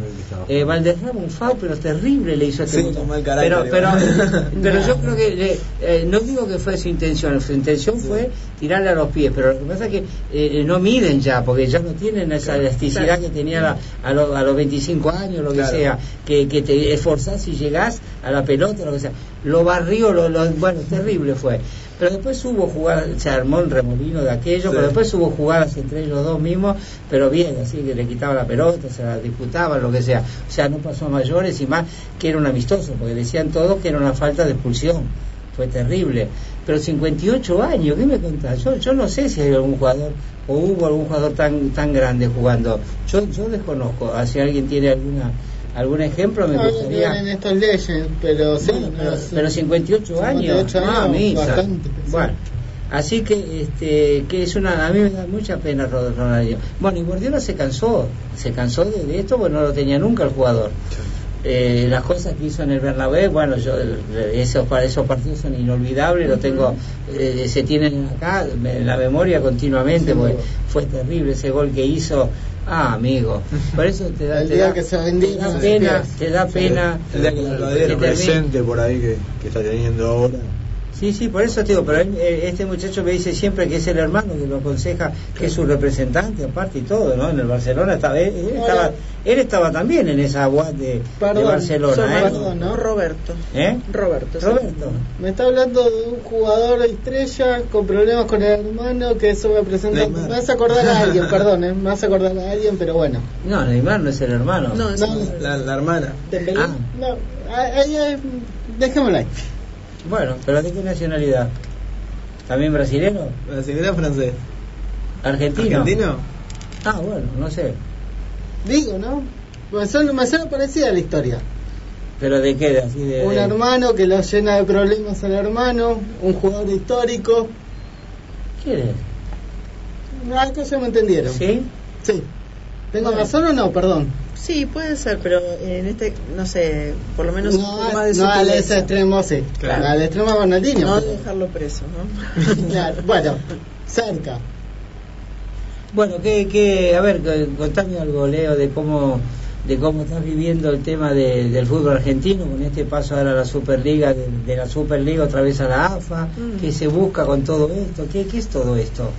eh, Valderrama un foul, pero terrible le hizo a este Sí, muchacho. con mal carácter, Pero, pero, pero yo creo que, eh, eh, no digo que fue su intención, su intención fue tirarle a los pies, pero lo que pasa es que eh, no miden ya, porque ya no tienen esa elasticidad Claro. que tenía la- a, lo- a los 25 años, lo que Claro. sea, que, que te esforzás y llegás a la pelota, lo que sea. Lo barrió, lo, lo- bueno, terrible fue. Pero después hubo jugadas, se armó el remolino de aquello, Sí. pero después hubo jugadas entre ellos dos mismos, pero bien, así que le quitaba la pelota, se la disputaba, lo que sea. O sea, no pasó a mayores y más que era un amistoso, porque decían todos que era una falta de expulsión. Fue terrible. Pero 58 años, ¿qué me contás? Yo, yo no sé si hay algún jugador o hubo algún jugador tan tan grande jugando. Yo yo desconozco. Si alguien tiene alguna algún ejemplo, me No, no gustaría. en estos leyes, pero sí. Bueno, pero, pero 58 años, 58 ah, años, misa. bastante, sí. Bueno, así que este que es una a mí me da mucha pena Ronaldinho. Bueno, y Guardiola se cansó, se cansó de, de esto, porque no lo tenía nunca el jugador. Eh, las cosas que hizo en el Bernabéu, bueno, yo eh, esos esos partidos son inolvidables, lo tengo eh, se tienen acá en la memoria continuamente, porque fue terrible ese gol que hizo. Ah, amigo, por eso te da, El te día da- que se te vendieron da pena, te da pena El día que aplaudieron. que termine- presente por ahí que, que está teniendo ahora. Sí, sí, por eso te digo, pero eh, este muchacho me dice siempre que es el hermano que lo aconseja, que es su representante aparte y todo, ¿no? En el Barcelona estaba, él, él estaba, él estaba también en esa UAT de, de Barcelona, ¿eh? perdón, ¿no? Roberto. ¿Eh? Roberto. sí. Roberto. Me está hablando de un jugador estrella con problemas con el hermano que eso me presenta. Neymar. Me hace acordar a alguien, perdón, eh, me hace acordar a alguien, pero bueno. No, Neymar no es el hermano. No, es No, La, la hermana. Dembélé. Ah, No, ahí, ahí, dejémoslo ahí. Bueno, pero ¿de qué nacionalidad? ¿También brasilero? ¿Brasileño o francés? ¿Argentino? ¿Argentino? Ah, bueno, no sé. Digo, ¿no? Me suena, me suena parecida la historia. ¿Pero de qué? Así de, Un de- hermano que lo llena de problemas al hermano, un jugador histórico. ¿Quién es? Algo ya me entendieron. ¿Sí? Sí. ¿Tengo razón o no? Perdón. Sí, puede ser, pero en este, no sé, por lo menos un No, poco más de no al extremo, sí. Claro. Al extremo Ronaldinho. No pero- dejarlo preso, ¿no? Claro, bueno, cerca. Bueno, que, que, a ver, que- contame algo, Leo, de cómo de cómo estás viviendo el tema de- del fútbol argentino con este paso ahora a la Superliga, de, de la Superliga otra vez a la AFA, Mm. ¿qué se busca con todo esto? ¿Qué, qué es todo esto?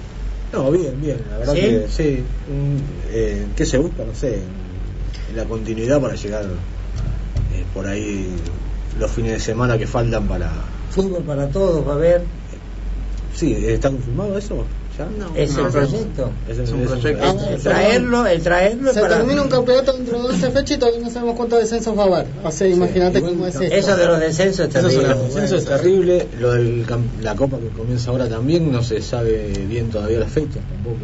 No, bien, bien, la verdad ¿Sí? que sí. mm, eh, ¿Qué se busca? No sé, en la continuidad para llegar eh, por ahí los fines de semana que faltan para... Fútbol para todos, va a haber, Sí, ¿está confirmado eso? ¿Ya? No. es No, el proyecto. Es, Es un proyecto. Ah, El bueno, traerlo, el traerlo Se para... termina un campeonato dentro de 12 fechas y todavía no sabemos cuántos descensos va a haber. O sea, imagínate cómo es esto. Eso de los descensos es Eso es terrible. una- El censo es terrible, lo de la Copa que comienza ahora también, no se sabe bien todavía las fechas tampoco,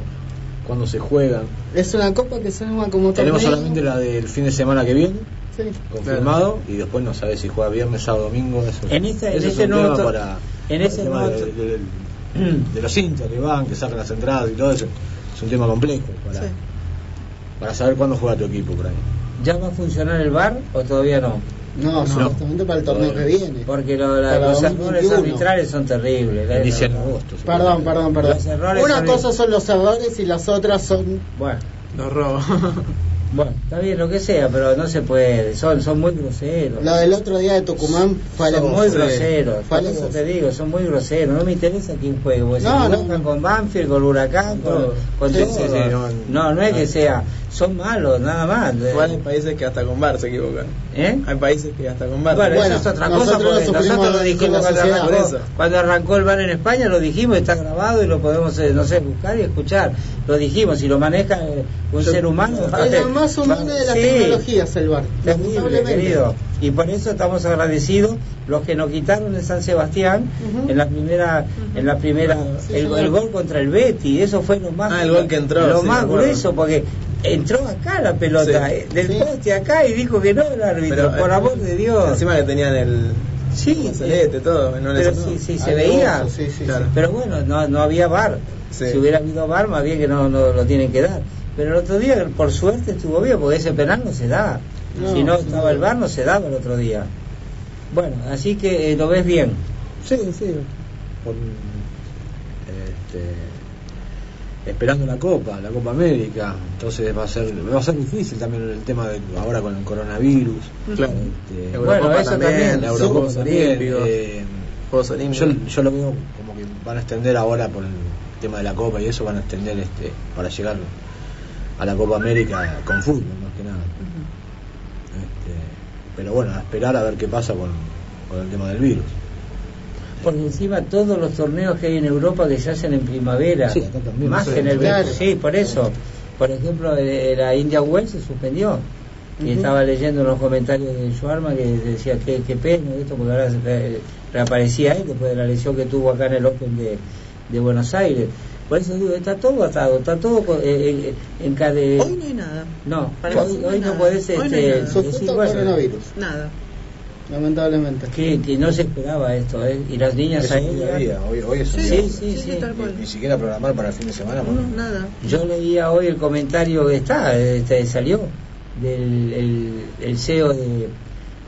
cuándo se juegan. Es una copa que se llama como Tenemos torneo. solamente la del fin de semana que viene, Sí. confirmado, y después no sabe si juega viernes, sábado, domingo. Eso, En en eso este es un nuevo tema para, en ese tema nuevo de, to- de- de los hinchas que van, que sacan las entradas y todo eso. Es un tema complejo. Para, Sí. para saber cuándo juega tu equipo por ahí. ¿Ya va a funcionar el bar o todavía no? No, supuestamente para el torneo que viene. Porque lo- la- los 2021. errores arbitrales son terribles. La- agosto. Perdón, perdón, perdón. Los errores Una son- cosa son los errores y las otras son. Bueno, Los robos. bueno, está bien lo que sea, pero no se puede. Son, son muy groseros. La del otro día de Tucumán fue Son muy groseros, por eso te digo, son muy groseros. No me interesa quién juegue, porque No, no, no. con Banfield, con Huracán, con, con Sí, todo. sí, sí, no, no, no es que sea, son malos, nada más. Igual hay países que hasta con bar se equivocan. ¿Eh? Hay países que hasta con bar. Bueno, Bueno, eso es otra cosa, nosotros porque nosotros lo dijimos cuando arrancó, cuando arrancó el bar en España, lo dijimos, está grabado y lo podemos, eh, no sé, buscar y escuchar. Lo dijimos, si lo maneja eh, un Yo- ser humano... Es la más humana de las Sí. tecnologías el bar. Terrible, querido. Y por eso estamos agradecidos los que nos quitaron en San Sebastián en la primera, en la primera, Sí, el, gol contra el Betty, eso fue lo más, Ah, el gol que entró, lo sí, más grueso porque entró acá la pelota, Sí. eh, del Sí. poste acá y dijo que no el árbitro, Pero, por eh, amor de Dios. Encima que tenían el Sí, celeste, todo. No pero sí, sí, se veía. sí, sí, Claro. Pero bueno, no, no había bar. Si hubiera habido bar, más bien que no, no lo tienen que dar. Pero el otro día, por suerte, estuvo bien, porque ese penal no se da. No, si no estaba el bar, no se daba el otro día. Bueno, así que eh, lo ves bien. Sí, sí. Con, este, esperando la Copa, la Copa América. Entonces va a ser va a ser difícil también el tema de ahora con el coronavirus. Claro. Este, Bueno, eso también, la Juegos Eurocopa también. Eh, Juegos yo, Olímpicos. yo lo veo como que van a extender ahora por el tema de la Copa y eso van a extender este para llegar a la Copa América con fútbol más que nada. Este, pero bueno, a esperar a ver qué pasa con, con el tema del virus. Porque encima todos los torneos que hay en Europa que se hacen en primavera, Sí, más que en el verano. Sí, por eso. Por ejemplo, eh, la India Wells se suspendió. Y estaba leyendo en los comentarios de Schwarma que decía que qué pena esto, porque ahora re- reaparecía él después de la lesión que tuvo acá en el Open de, de Buenos Aires. Por eso digo, está todo atado, está todo co- eh, en, cade- Hoy no hay nada. No, Para hoy, no hoy hay no nada. podés Hoy no este, hay nada. decir, bueno, coronavirus, Nada. Lamentablemente. que, que no se esperaba esto, ¿eh? Y las niñas Es un día a aéreas. día, hoy, hoy es un Sí, día. Sí, sí, sí, sí. tal cual. Ni, ni siquiera programar para el fin de semana. No, porque- nada. Yo leía hoy el comentario que está, este, salió del el, el CEO de,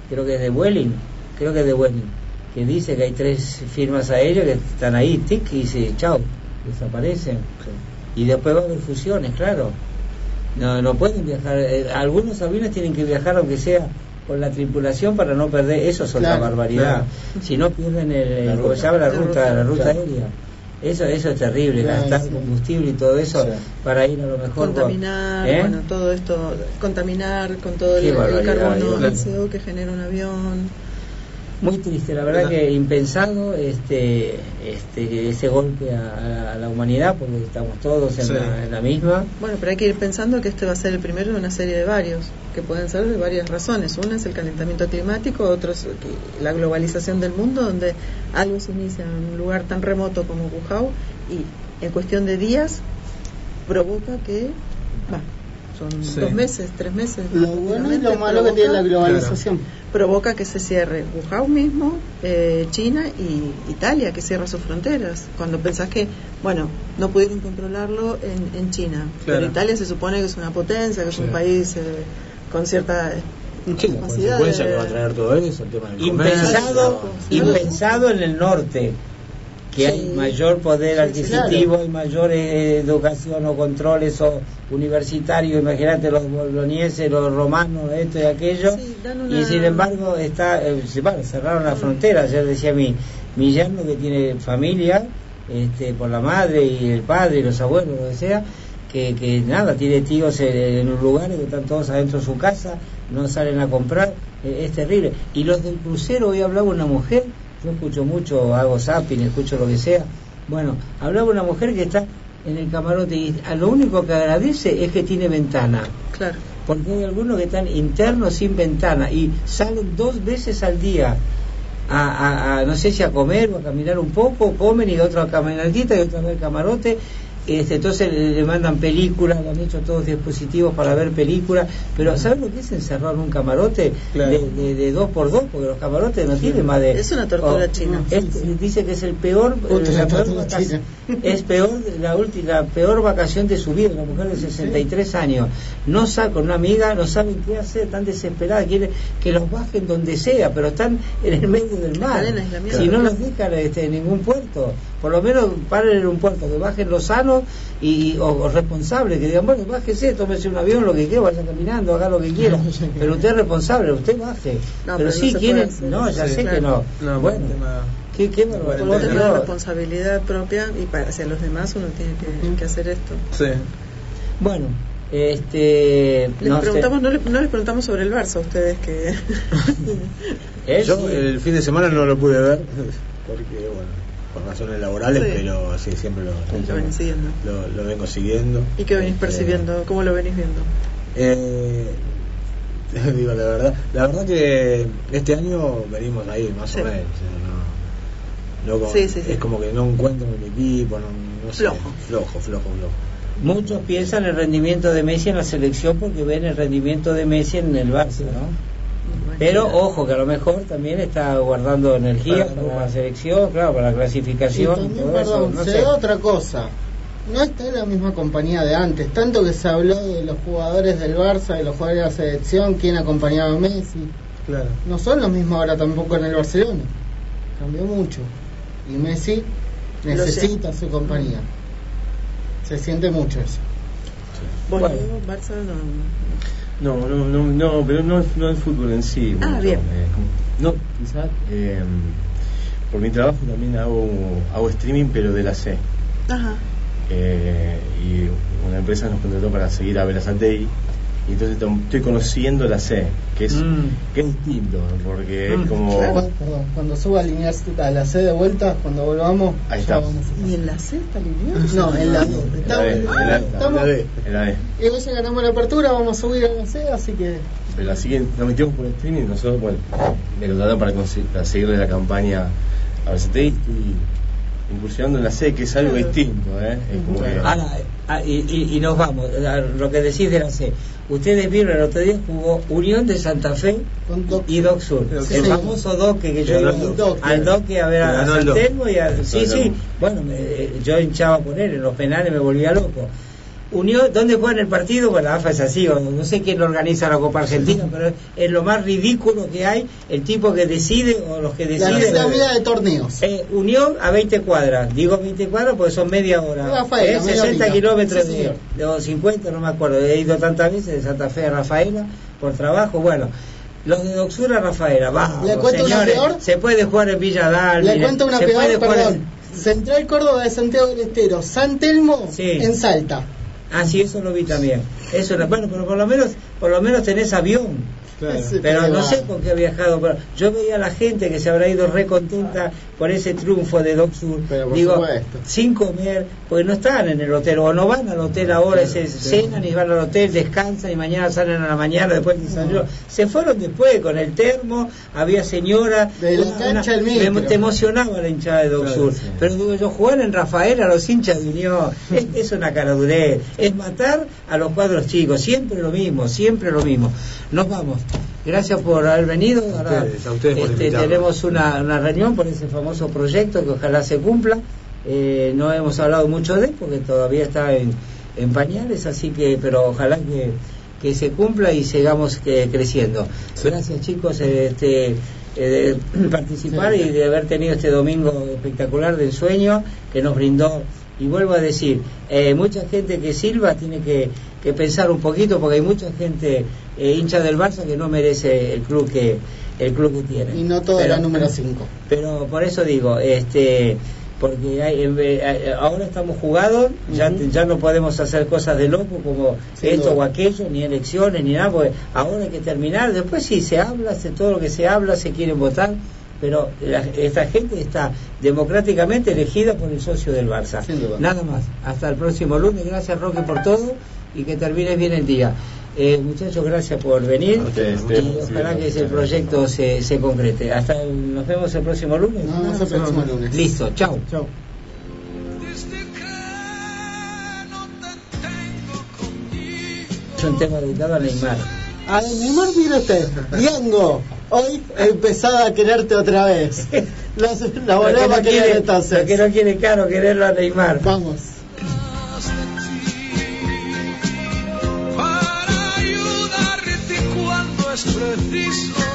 creo que es de Welling, creo que es de Welling, que dice que hay tres firmas aéreas que están ahí, tic, y dice, chao, desaparecen. Y después va a haber fusiones, claro. No, no pueden viajar, eh, algunos aviones tienen que viajar aunque sea con la tripulación para no perder, eso es otra Claro, barbaridad. claro. Si no pierden el, el- La ¿cómo ruta. se llama? la La ruta, la ruta claro. aérea. Eso, eso es terrible, Claro, gastar sí. combustible y todo eso Sí. para ir a lo mejor con- Contaminar, ¿Eh? bueno, todo esto, contaminar con todo el, el barbaridad, carbono, el CO que genera un avión. Muy triste, la verdad que impensado este, este ese golpe a, a la humanidad, porque estamos todos en, Sí. la, en la misma. Bueno, pero hay que ir pensando que este va a ser el primero de una serie de varios, que pueden ser de varias razones. Una es el calentamiento climático, otro es que- la globalización del mundo, donde algo se inicia en un lugar tan remoto como Wuhan y en cuestión de días provoca que, son Sí. dos meses, tres meses. Lo bueno y lo malo que tiene la globalización. Provoca que se cierre Wuhan mismo, eh, China y Italia, que cierra sus fronteras. Cuando pensás que, bueno, no pudieron controlarlo en, en China, pero Claro. Italia se supone que es una potencia, que es un país eh, con cierta Sí, la capacidad consecuencia de- que va a traer todo eso, el tema del Impensado, comercio. impensado en el norte, que hay mayor poder adquisitivo y mayor eh, educación o controles o universitarios, imagínate los bolonieses, los romanos, esto y aquello, una- y sin embargo está, eh, se- bueno, cerraron la frontera, ayer decía mi, mi yerno que tiene familia, este, por la madre y el padre y los abuelos, lo que sea, que, que nada, tiene tíos en, en los lugares que están todos adentro de su casa, no salen a comprar, eh, es terrible. Y los del crucero, hoy hablaba una mujer, yo escucho mucho, hago zapping, escucho lo que sea, bueno, hablaba una mujer que está en el camarote y a lo único que agradece es que tiene ventana. Claro. Porque hay algunos que están internos sin ventana y salen dos veces al día a, a- a, no sé si a comer o a caminar un poco, comen y otro a caminatita y otra vez al camarote. Este, entonces le, le mandan películas, le han hecho todos dispositivos para ver películas, pero ¿saben lo que es encerrar un camarote Claro. de, de, de dos por dos? Porque los camarotes no tienen más de... Es una tortura oh, china. es- Dice que es el peor, Otra la peor tortura vacación- china. es peor, la, ulti- la peor vacación de su vida, una mujer de 63 años. No sabe con una amiga, no saben qué hacer, están desesperadas, quieren que los bajen donde sea, pero están en el medio del mar. Si no los dejan este, en ningún puerto, por lo menos paren en un puerto, que bajen los sanos y, o, o responsables, que digan, bueno, bájese, tómese un avión, lo que quiera, vaya caminando, haga lo que quiera. pero usted es responsable, usted baje. No, pero, pero sí, no quieren, no, ya Sí, sé claro. que no. No, bueno, qué, qué barbaridad. Uno tiene responsabilidad propia y para hacia los demás uno tiene que, que hacer esto. Sí. Bueno, este. Les no preguntamos, no, le- no les preguntamos sobre el Barça a ustedes que. Yo Sí. el fin de semana no lo pude ver, porque, bueno, por razones laborales, Sí. pero sí, siempre lo, lo venís siguiendo. lo, lo vengo siguiendo. ¿Y qué venís Este, percibiendo? ¿Cómo lo venís viendo? Eh, digo la verdad, la verdad que este año venimos ahí más Sí. o menos. No, no como- Sí, sí, sí. Es como que no encuentro el equipo, no, no sé, Flojo. flojo, flojo, flojo. Muchos piensan el rendimiento de Messi en la selección porque ven el rendimiento de Messi en el Barça, ¿no? Bueno, Pero ojo que a lo mejor también está guardando energía Para la para, Copa. la selección, claro, para la clasificación y, también, todo perdón, eso. No se sé. da otra cosa. No está en la misma compañía de antes. Tanto que se habló de los jugadores del Barça, de los jugadores de la selección, quién acompañaba a Messi. Claro. No son los mismos ahora tampoco en el Barcelona. Cambió mucho. Y Messi necesita su compañía. Se siente mucho eso. Bueno. Diego, Barça no. No, no, no, pero no, no el fútbol en sí. Ah, mucho. bien. Eh, no, quizás eh, por mi trabajo también hago, hago streaming, pero de la C. Ajá. Eh, y una empresa nos contrató para seguir a Berazategui. Y entonces estoy conociendo la C, que es, Mm. que es distinto, porque Mm, es como. Cuando, perdón, cuando suba a la C de vuelta, cuando volvamos, Ahí está. ¿Y en la C está alineado? No, en la D. En la la La la D. y hoy ya ganamos la apertura, vamos a subir a la C, así que Pero así que nos metimos por streaming, nosotros bueno, me contrataron para, para seguirle la campaña a Berazategui. Estoy incursionando en la C, que es algo distinto, ¿eh? Es como que- Ahora, ah, y, y- y nos vamos, lo que decís de la C. Ustedes vieron el otro día jugó Unión de Santa Fe con Doc- y Doc Sur. Sí, el sí. famoso Doque que yo iba al Doque a ver a, el San. Telmo y a, sí, sí, bueno, me- yo hinchaba por él, en los penales me volvía loco. Unión, ¿dónde juegan el partido? Bueno, la AFA es así, o no sé quién organiza la Copa Argentina, pero es lo más ridículo que hay, el tipo que decide o los que la deciden. pirámide de torneos. Eh, Unión a 20 cuadras, digo 20 cuadras porque son media hora, Rafaela, Eh, media 60 horita. kilómetros Sí, de, señor. de o 50, no me acuerdo, he ido tantas veces de Santa Fe a Rafaela por trabajo, bueno, los de Doxura Rafaela, vamos, Le cuento una señores, peor. se puede jugar en Villa Dal, Le cuento una se puede peor, en- perdón. Central Córdoba de Santiago del Estero, San Telmo Sí. en Salta. Ah, sí, eso lo vi también. Eso era, bueno, pero por lo menos, por lo menos tenés avión. Claro. Pero no sé por qué ha viajado. Pero yo veía a la gente que se habrá ido re contenta por ese triunfo de Doc Sur. Pero por Digo, supuesto. sin comer, porque no están en el hotel, o no van al hotel ahora, se cenan y van al hotel, descansan y mañana salen a la mañana después de desayuno. Se fueron después con el termo, había señora. De la cancha al me- micro. Te emocionaba la hinchada de Doc Claro, Sur. sí. Pero digo yo, jugar en Rafael a los hinchas de Unión es, es una caradurez, es matar a los cuadros chicos, siempre lo mismo, siempre lo mismo. Nos vamos. Gracias por haber venido. Ahora, ustedes, a ustedes este, tenemos una, una reunión por ese famoso proyecto que ojalá se cumpla. Eh, no hemos hablado mucho de él porque todavía está en, en pañales, así que, pero ojalá que, que se cumpla y sigamos eh, creciendo. Gracias chicos este, eh, de participar y de haber tenido este domingo espectacular de ensueño que nos brindó. Y vuelvo a decir, eh, mucha gente que silba tiene que, que pensar un poquito porque hay mucha gente eh, hincha del Barça que no merece el club que el club que tiene. Y no toda Pero- la número 5. pero por eso digo, este, porque hay- eh, ahora estamos jugados, ya, Ujú. ya no podemos hacer cosas de loco como Sin esto duda. o aquello, ni elecciones, ni nada, porque ahora hay que terminar, después sí se habla, se, todo lo que se habla, se quieren votar, pero la- esta gente está democráticamente elegida por el socio del Barça. Sin duda. Nada más, hasta el próximo lunes, gracias Roque por todo y que termines bien el día. Eh, muchachos, gracias por venir. Y ojalá que ese proyecto se, se, concrete. Hasta nos vemos el próximo lunes. No, el próximo lunes. Listo, chao. Chao. Es un tema dedicado a Neymar. A Neymar, mírate, Diango, hoy he empezado a quererte otra vez. La, la volvemos a querer entonces. Lo que no quiere caro, quererlo a Neymar. Vamos. Cuando